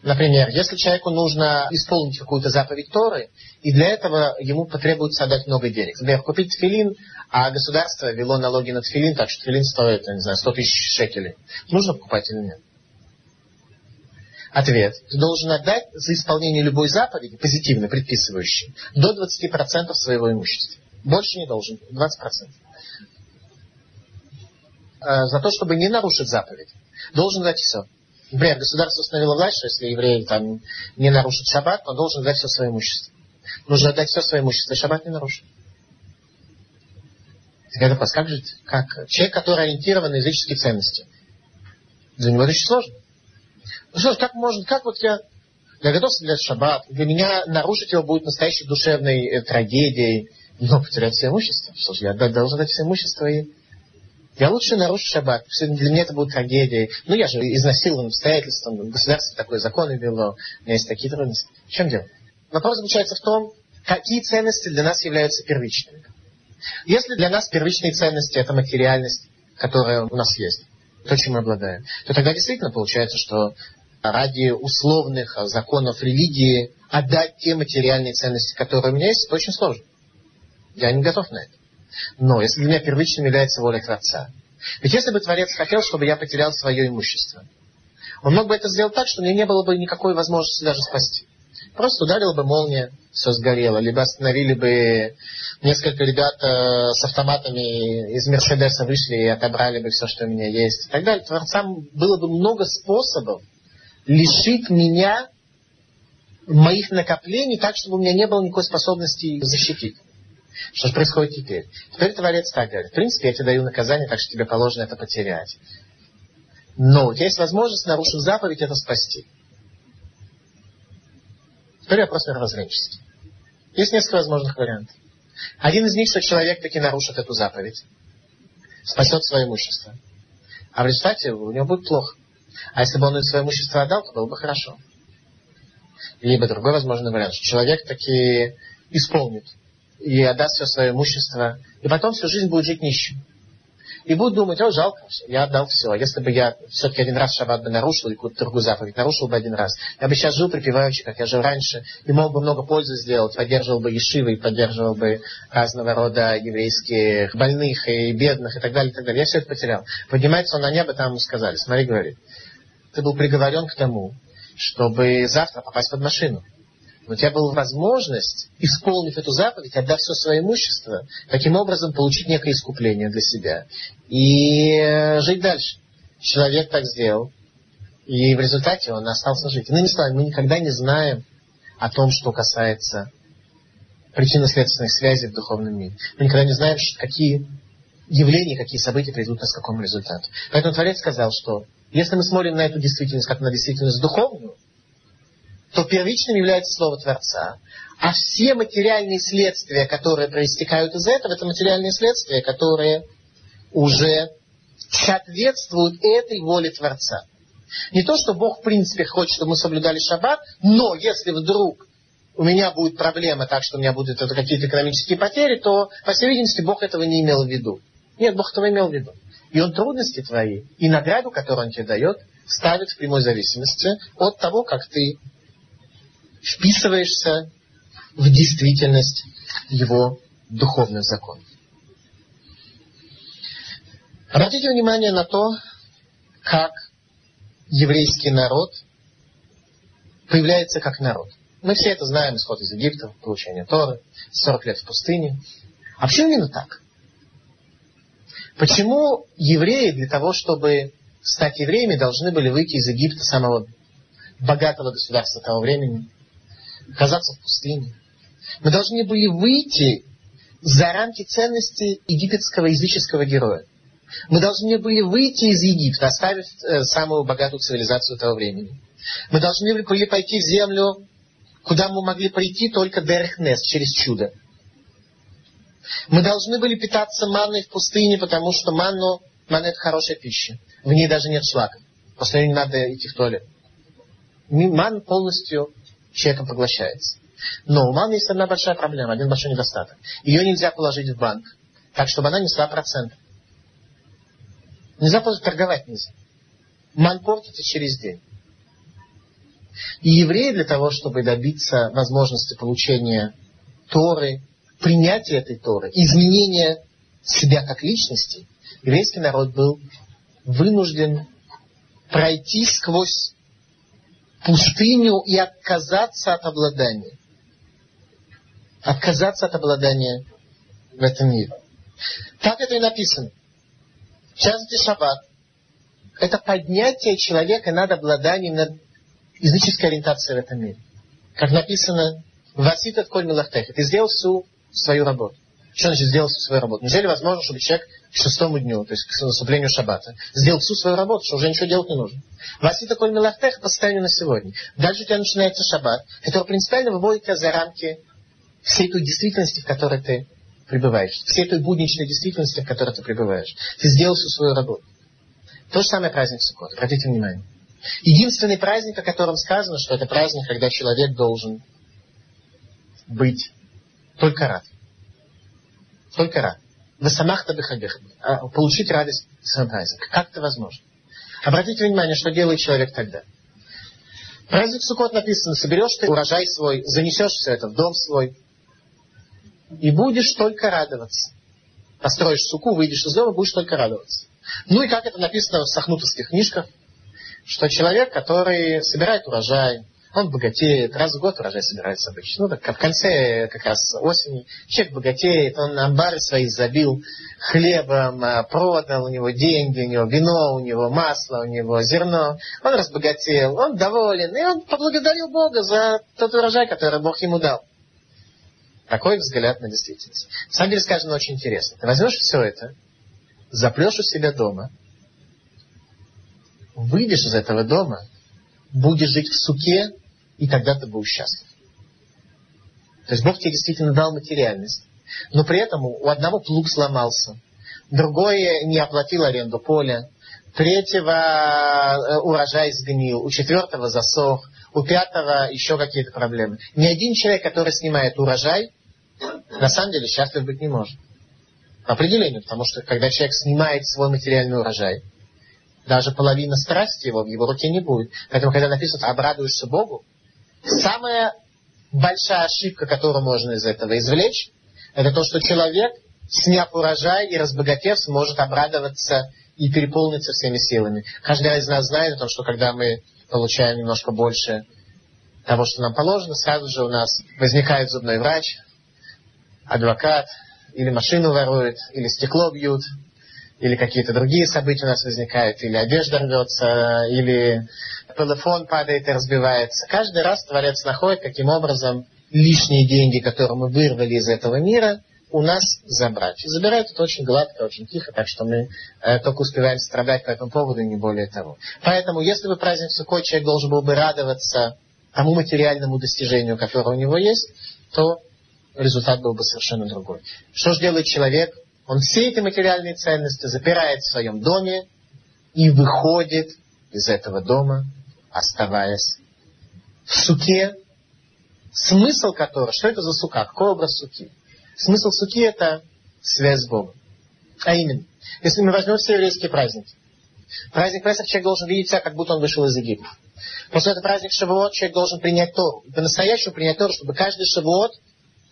Например, если человеку нужно исполнить какую-то заповедь Торы, и для этого ему потребуется отдать много денег. Например, купить тфилин, а государство вело налоги на тфилин, так что тфилин стоит, не знаю, 100 тысяч шекелей. Нужно покупать или нет? Ответ. Ты должен отдать за исполнение любой заповеди, позитивно предписывающей, до 20% своего имущества. Больше не должен, 20%. А, за то, чтобы не нарушить заповедь, должен дать все. Например, государство установило власть, что если еврей там, не нарушит шаббат, он должен дать все свое имущество. Нужно отдать все свое имущество, шаббат не нарушит. Теперь вопрос, как жить? Как? Человек, который ориентирован на языческие ценности. Для него это очень сложно. Ну что ж, как можно, как вот я, я готов соблюдать шаббат, для меня нарушить его будет настоящей душевной э, трагедией, но потерять все имущество. Что ж, я должен дать все имущество и я лучше нарушу шаббат. Для меня это будет трагедией. Ну, я же изнасилован обстоятельством. Государство такой закон ввело. У меня есть такие трудности. В чем дело? Вопрос заключается в том, какие ценности для нас являются первичными. Если для нас первичные ценности – это материальность, которая у нас есть, то, чем мы обладаем, то тогда действительно получается, что ради условных законов религии отдать те материальные ценности, которые у меня есть, это очень сложно. Я не готов на это. Но если для меня первичным является воля Творца. Ведь если бы Творец хотел, чтобы я потерял свое имущество, он мог бы это сделать так, что мне не было бы никакой возможности даже спасти. Просто ударила бы молния, все сгорело. Либо остановили бы несколько ребят э, с автоматами из Мерседеса вышли и отобрали бы все, что у меня есть. И так далее. Творцам было бы много способов лишить меня моих накоплений так, чтобы у меня не было никакой способности защитить. Что же происходит теперь? Теперь Творец так говорит. В принципе, я тебе даю наказание, так что тебе положено это потерять. Но у тебя есть возможность, нарушив заповедь, это спасти. Теперь вопрос мировоззренческий. Есть несколько возможных вариантов. Один из них, что человек таки нарушит эту заповедь. Спасет свое имущество. А в результате у него будет плохо. А если бы он свое имущество отдал, то было бы хорошо. Либо другой возможный вариант, что человек таки исполнит и отдаст все свое имущество, и потом всю жизнь будет жить нищим. И будет думать, о, жалко, я отдал все. А если бы я все-таки один раз шаббат бы нарушил, или какую-то другую заповедь нарушил бы один раз, я бы сейчас жил припеваючи, как я жил раньше, и мог бы много пользы сделать, поддерживал бы ешивы, и поддерживал бы разного рода еврейских больных и бедных и так далее, и так далее. Я все это потерял. Поднимается он на небо, там ему сказали, смотри, говорит, ты был приговорен к тому, чтобы завтра попасть под машину у тебя была возможность, исполнив эту заповедь, отдав все свое имущество, таким образом получить некое искупление для себя и э, жить дальше. Человек так сделал. И в результате он остался жить. Иными словами, мы никогда не знаем о том, что касается причинно-следственных связей в духовном мире. Мы никогда не знаем, какие явления, какие события приведут нас к какому результату. Поэтому Творец сказал, что если мы смотрим на эту действительность, как на действительность духовную, то первичным является Слово Творца, а все материальные следствия, которые проистекают из этого, это материальные следствия, которые уже соответствуют этой воле Творца. Не то, что Бог в принципе хочет, чтобы мы соблюдали шаббат, но если вдруг у меня будет проблема так, что у меня будут какие-то экономические потери, то, по всей видимости, Бог этого не имел в виду. Нет, Бог этого имел в виду. И Он трудности твои и награду, которую Он тебе дает, ставит в прямой зависимости от того, как ты вписываешься в действительность Его духовных законов. Обратите внимание на то, как еврейский народ появляется как народ. Мы все это знаем, исход из Египта, получение Торы, 40 лет в пустыне. А почему именно так? Почему евреи для того, чтобы стать евреями, должны были выйти из Египта, самого богатого государства того времени, оказаться в пустыне? Мы должны были выйти за рамки ценностей египетского языческого героя. Мы должны были выйти из Египта, оставив э, самую богатую цивилизацию того времени. Мы должны были пойти в землю, куда мы могли прийти только Дерхнес, через чудо. Мы должны были питаться манной в пустыне, потому что манну, манна это хорошая пища. В ней даже нет шлака. После нее не надо идти в туалет. Ман полностью человеком поглощается. Но у маны есть одна большая проблема, один большой недостаток. Ее нельзя положить в банк, так чтобы она несла процент. Нельзя просто торговать нельзя. Ман портится через день. И евреи для того, чтобы добиться возможности получения Торы, принятия этой Торы, изменения себя как личности, еврейский народ был вынужден пройти сквозь пустыню и отказаться от обладания. Отказаться от обладания в этом мире. Так это и написано. В частности, шаббат. Это поднятие человека над обладанием, над языческой ориентацией в этом мире. Как написано, «Васит от коль милахтех». Ты сделал всю свою работу. Что значит сделал всю свою работу? Неужели возможно, чтобы человек к шестому дню, то есть к наступлению шаббата, сделал всю свою работу, что уже ничего делать не нужно? Васит коль милахтех по состоянию на сегодня. Дальше у тебя начинается шаббат, который принципиально выводит за рамки всей той действительности, в которой ты пребываешь, всей той будничной действительности, в которой ты пребываешь. Ты сделал всю свою работу. То же самое праздник Суккот. Обратите внимание. Единственный праздник, о котором сказано, что это праздник, когда человек должен быть только рад. Только рад. Вы самах табихабих. Получить радость празднике. Как это возможно? Обратите внимание, что делает человек тогда. Праздник Суккот написано, соберешь ты урожай свой, занесешь все это в дом свой, и будешь только радоваться. Построишь суку, выйдешь из дома, будешь только радоваться. Ну и как это написано в сахнутовских книжках, что человек, который собирает урожай, он богатеет, раз в год урожай собирается обычно. Ну, так в конце как раз осени человек богатеет, он амбары свои забил хлебом, а, продал, у него деньги, у него вино, у него масло, у него зерно. Он разбогател, он доволен, и он поблагодарил Бога за тот урожай, который Бог ему дал. Такой взгляд на действительность. На самом деле сказано очень интересно. Ты возьмешь все это, заплешь у себя дома, выйдешь из этого дома, будешь жить в суке, и тогда ты будешь счастлив. То есть Бог тебе действительно дал материальность. Но при этом у одного плуг сломался, другой не оплатил аренду поля, третьего э, урожай сгнил, у четвертого засох, у пятого еще какие-то проблемы. Ни один человек, который снимает урожай, на самом деле счастлив быть не может. По определению, потому что когда человек снимает свой материальный урожай, даже половина страсти его в его руке не будет. Поэтому, когда написано «обрадуешься Богу», самая большая ошибка, которую можно из этого извлечь, это то, что человек, сняв урожай и разбогатев, сможет обрадоваться и переполниться всеми силами. Каждый из нас знает о том, что когда мы получаем немножко больше того, что нам положено, сразу же у нас возникает зубной врач, адвокат, или машину ворует, или стекло бьют, или какие-то другие события у нас возникают, или одежда рвется, или телефон падает и разбивается. Каждый раз Творец находит, каким образом лишние деньги, которые мы вырвали из этого мира, у нас забрать. И забирают это очень гладко, очень тихо, так что мы э, только успеваем страдать по этому поводу, не более того. Поэтому, если бы праздник Суккот, человек должен был бы радоваться тому материальному достижению, которое у него есть, то результат был бы совершенно другой. Что же делает человек? Он все эти материальные ценности запирает в своем доме и выходит из этого дома, оставаясь в суке, смысл которого, что это за сука, какой образ суки? Смысл суки – это связь с Богом. А именно, если мы возьмем все еврейские праздники, праздник Песах человек должен видеть себя, как будто он вышел из Египта. После этого праздник Шавуот человек должен принять Тору. По-настоящему принять Тору, чтобы каждый Шавуот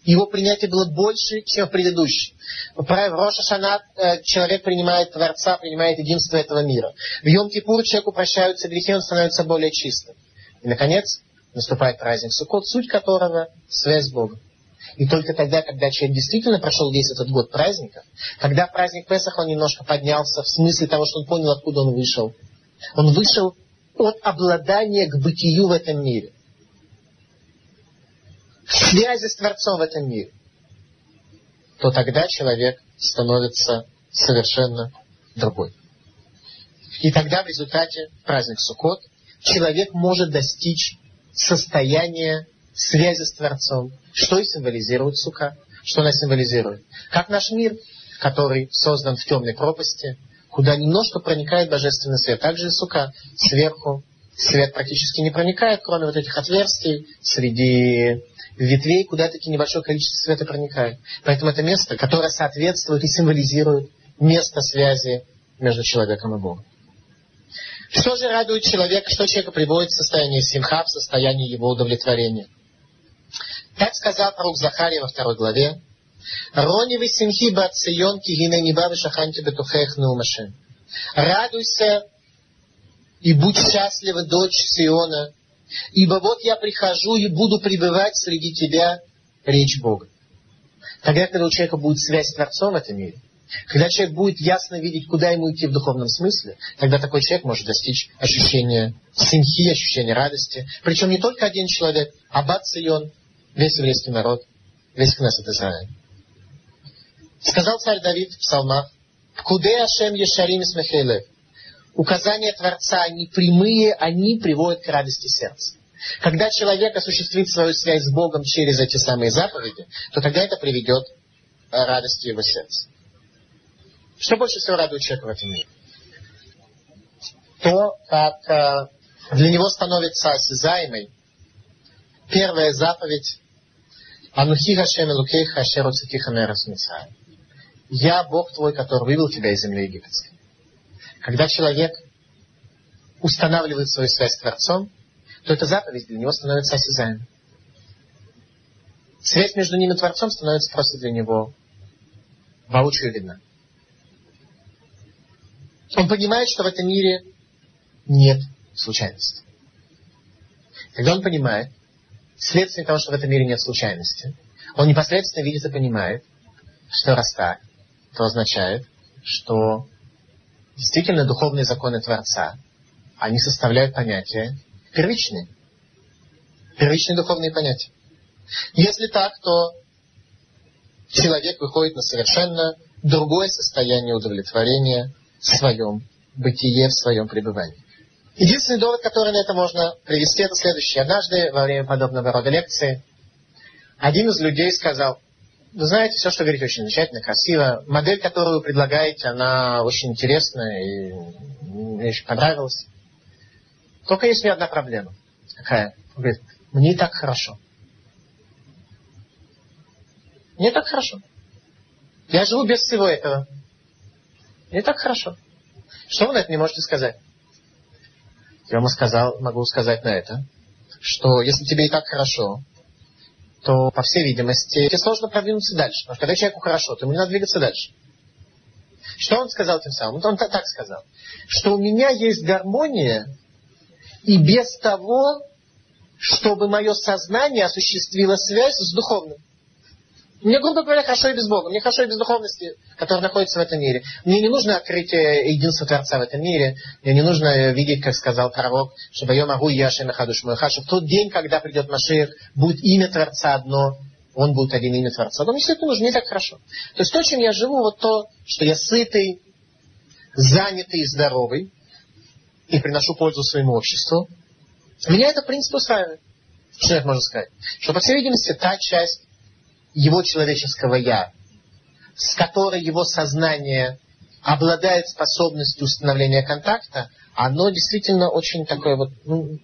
его принятие было больше, чем в предыдущий. В Роша Шана э, человек принимает Творца, принимает единство этого мира. В Йом-Кипур человеку прощаются грехи, он становится более чистым. И, наконец, наступает праздник Суккот, суть которого – связь с Богом. И только тогда, когда человек действительно прошел весь этот год праздника, когда праздник Песах он немножко поднялся в смысле того, что он понял, откуда он вышел. Он вышел от обладания к бытию в этом мире связи с Творцом в этом мире, то тогда человек становится совершенно другой. И тогда в результате праздник Суккот человек может достичь состояния связи с Творцом. Что и символизирует Сука? Что она символизирует? Как наш мир, который создан в темной пропасти, куда немножко проникает божественный свет. Также и Сука сверху свет практически не проникает, кроме вот этих отверстий среди ветвей куда-таки небольшое количество света проникает. Поэтому это место, которое соответствует и символизирует место связи между человеком и Богом. Что же радует человека, что человека приводит в состояние симха, в состояние его удовлетворения? Так сказал пророк Захария во второй главе. Рони вы симхи бациян кигине неба вишаханти бетухех наумашем. Радуйся и будь счастлива, дочь Сиона, Ибо вот я прихожу и буду пребывать среди тебя речь Бога. Тогда, когда у человека будет связь с Творцом в этом мире, когда человек будет ясно видеть, куда ему идти в духовном смысле, тогда такой человек может достичь ощущения симхи, ощущения радости. Причем не только один человек, а Бат Сион, весь еврейский народ, весь Кнессет Израиль. Сказал царь Давид в псалмах, «Куде Ашем Ешарим Смехейлев» указания Творца, они прямые, они приводят к радости сердца. Когда человек осуществит свою связь с Богом через эти самые заповеди, то тогда это приведет радости его сердца. Что больше всего радует человека в этом мире? То, как э, для него становится осязаемой первая заповедь Анухи Хашем Элукейха Ашеру Цитиха Я Бог твой, который вывел тебя из земли египетской. Когда человек устанавливает свою связь с Творцом, то эта заповедь для него становится осязаемой. Связь между ним и Творцом становится просто для него воочию видна. Он понимает, что в этом мире нет случайности. Когда он понимает, вследствие того, что в этом мире нет случайности, он непосредственно видит и понимает, что раз так, то означает, что действительно духовные законы Творца, они составляют понятия первичные. Первичные духовные понятия. Если так, то человек выходит на совершенно другое состояние удовлетворения в своем бытие, в своем пребывании. Единственный довод, который на это можно привести, это следующий. Однажды во время подобного рода лекции один из людей сказал, вы знаете, все, что говорите, очень замечательно, красиво. Модель, которую вы предлагаете, она очень интересная и мне очень понравилась. Только есть у меня одна проблема. Какая? Он говорит, мне и так хорошо. Мне так хорошо. Я живу без всего этого. Мне так хорошо. Что вы на это не можете сказать? Я ему сказал, могу сказать на это, что если тебе и так хорошо, то, по всей видимости, тебе сложно продвинуться дальше. Потому что когда человеку хорошо, то ему не надо двигаться дальше. Что он сказал тем самым? Он так сказал, что у меня есть гармония, и без того, чтобы мое сознание осуществило связь с духовным. Мне, грубо говоря, хорошо и без Бога. Мне хорошо и без духовности, которая находится в этом мире. Мне не нужно открытие единства Творца в этом мире. Мне не нужно видеть, как сказал пророк, что «Байом агу яшем хадуш мой В тот день, когда придет Машех, будет имя Творца одно, он будет один имя Творца. Но мне все это нужно, не так хорошо. То есть то, чем я живу, вот то, что я сытый, занятый и здоровый, и приношу пользу своему обществу, меня это, в принципе, устраивает. Что человек может сказать? Что, по всей видимости, та часть его человеческого «я», с которой его сознание обладает способностью установления контакта, оно действительно очень такое вот, ну,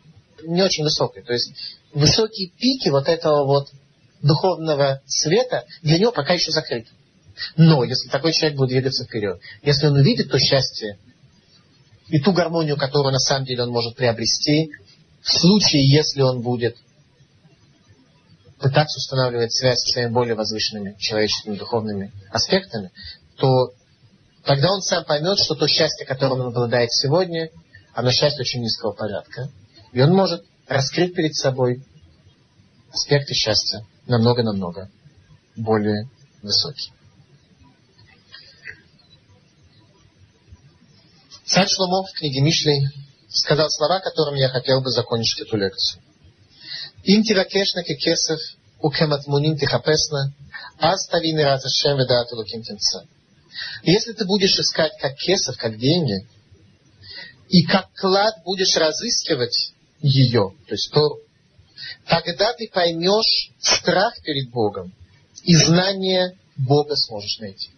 не очень высокое. То есть высокие пики вот этого вот духовного света для него пока еще закрыты. Но если такой человек будет двигаться вперед, если он увидит то счастье и ту гармонию, которую на самом деле он может приобрести, в случае, если он будет пытаться устанавливать связь со своими более возвышенными человеческими духовными аспектами, то тогда он сам поймет, что то счастье, которым он обладает сегодня, оно счастье очень низкого порядка. И он может раскрыть перед собой аспекты счастья намного-намного более высокие. Царь Шломо в книге Мишлей сказал слова, которыми я хотел бы закончить эту лекцию. אם תבקש ככסף וכמטמונים תחפשנה, אז תבין יראת השם ודעת אלוקים תמצא. Если ты будешь искать как кесов, как деньги, и как клад будешь разыскивать ее, то есть Тору, тогда ты поймешь страх перед Богом и знание Бога сможешь найти.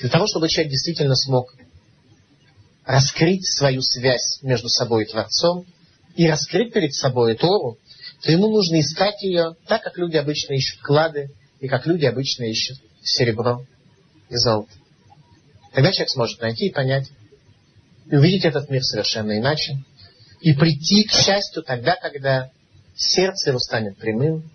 Для того, чтобы человек действительно смог раскрыть свою связь между собой и Творцом и раскрыть перед собой Тору, то ему нужно искать ее так, как люди обычно ищут клады и как люди обычно ищут серебро и золото. Тогда человек сможет найти и понять, и увидеть этот мир совершенно иначе, и прийти к счастью тогда, когда сердце его станет прямым,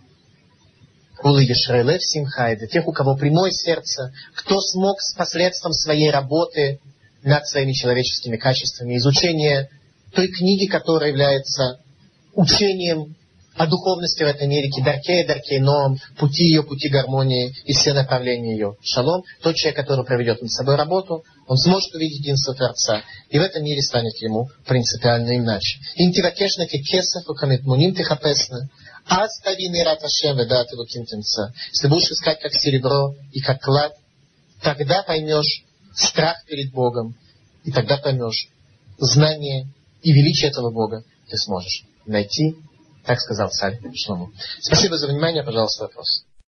Кулы Ешрелев Симхай, для тех, у кого прямое сердце, кто смог с посредством своей работы над своими человеческими качествами, изучения той книги, которая является учением о духовности в этом мире, даркей, даркей, но пути ее, пути гармонии и все направления ее. Шалом, тот человек, который проведет над собой работу, он сможет увидеть единство Творца, и в этом мире станет ему принципиально иначе. Интивакешна кесов, укамит муним тихапесна, аставины раташем ведат лукинтинца. Если будешь искать как серебро и как клад, тогда поймешь страх перед Богом, и тогда поймешь знание и величие этого Бога ты сможешь найти так сказал царь Шлому. Спасибо за внимание. Пожалуйста, вопрос.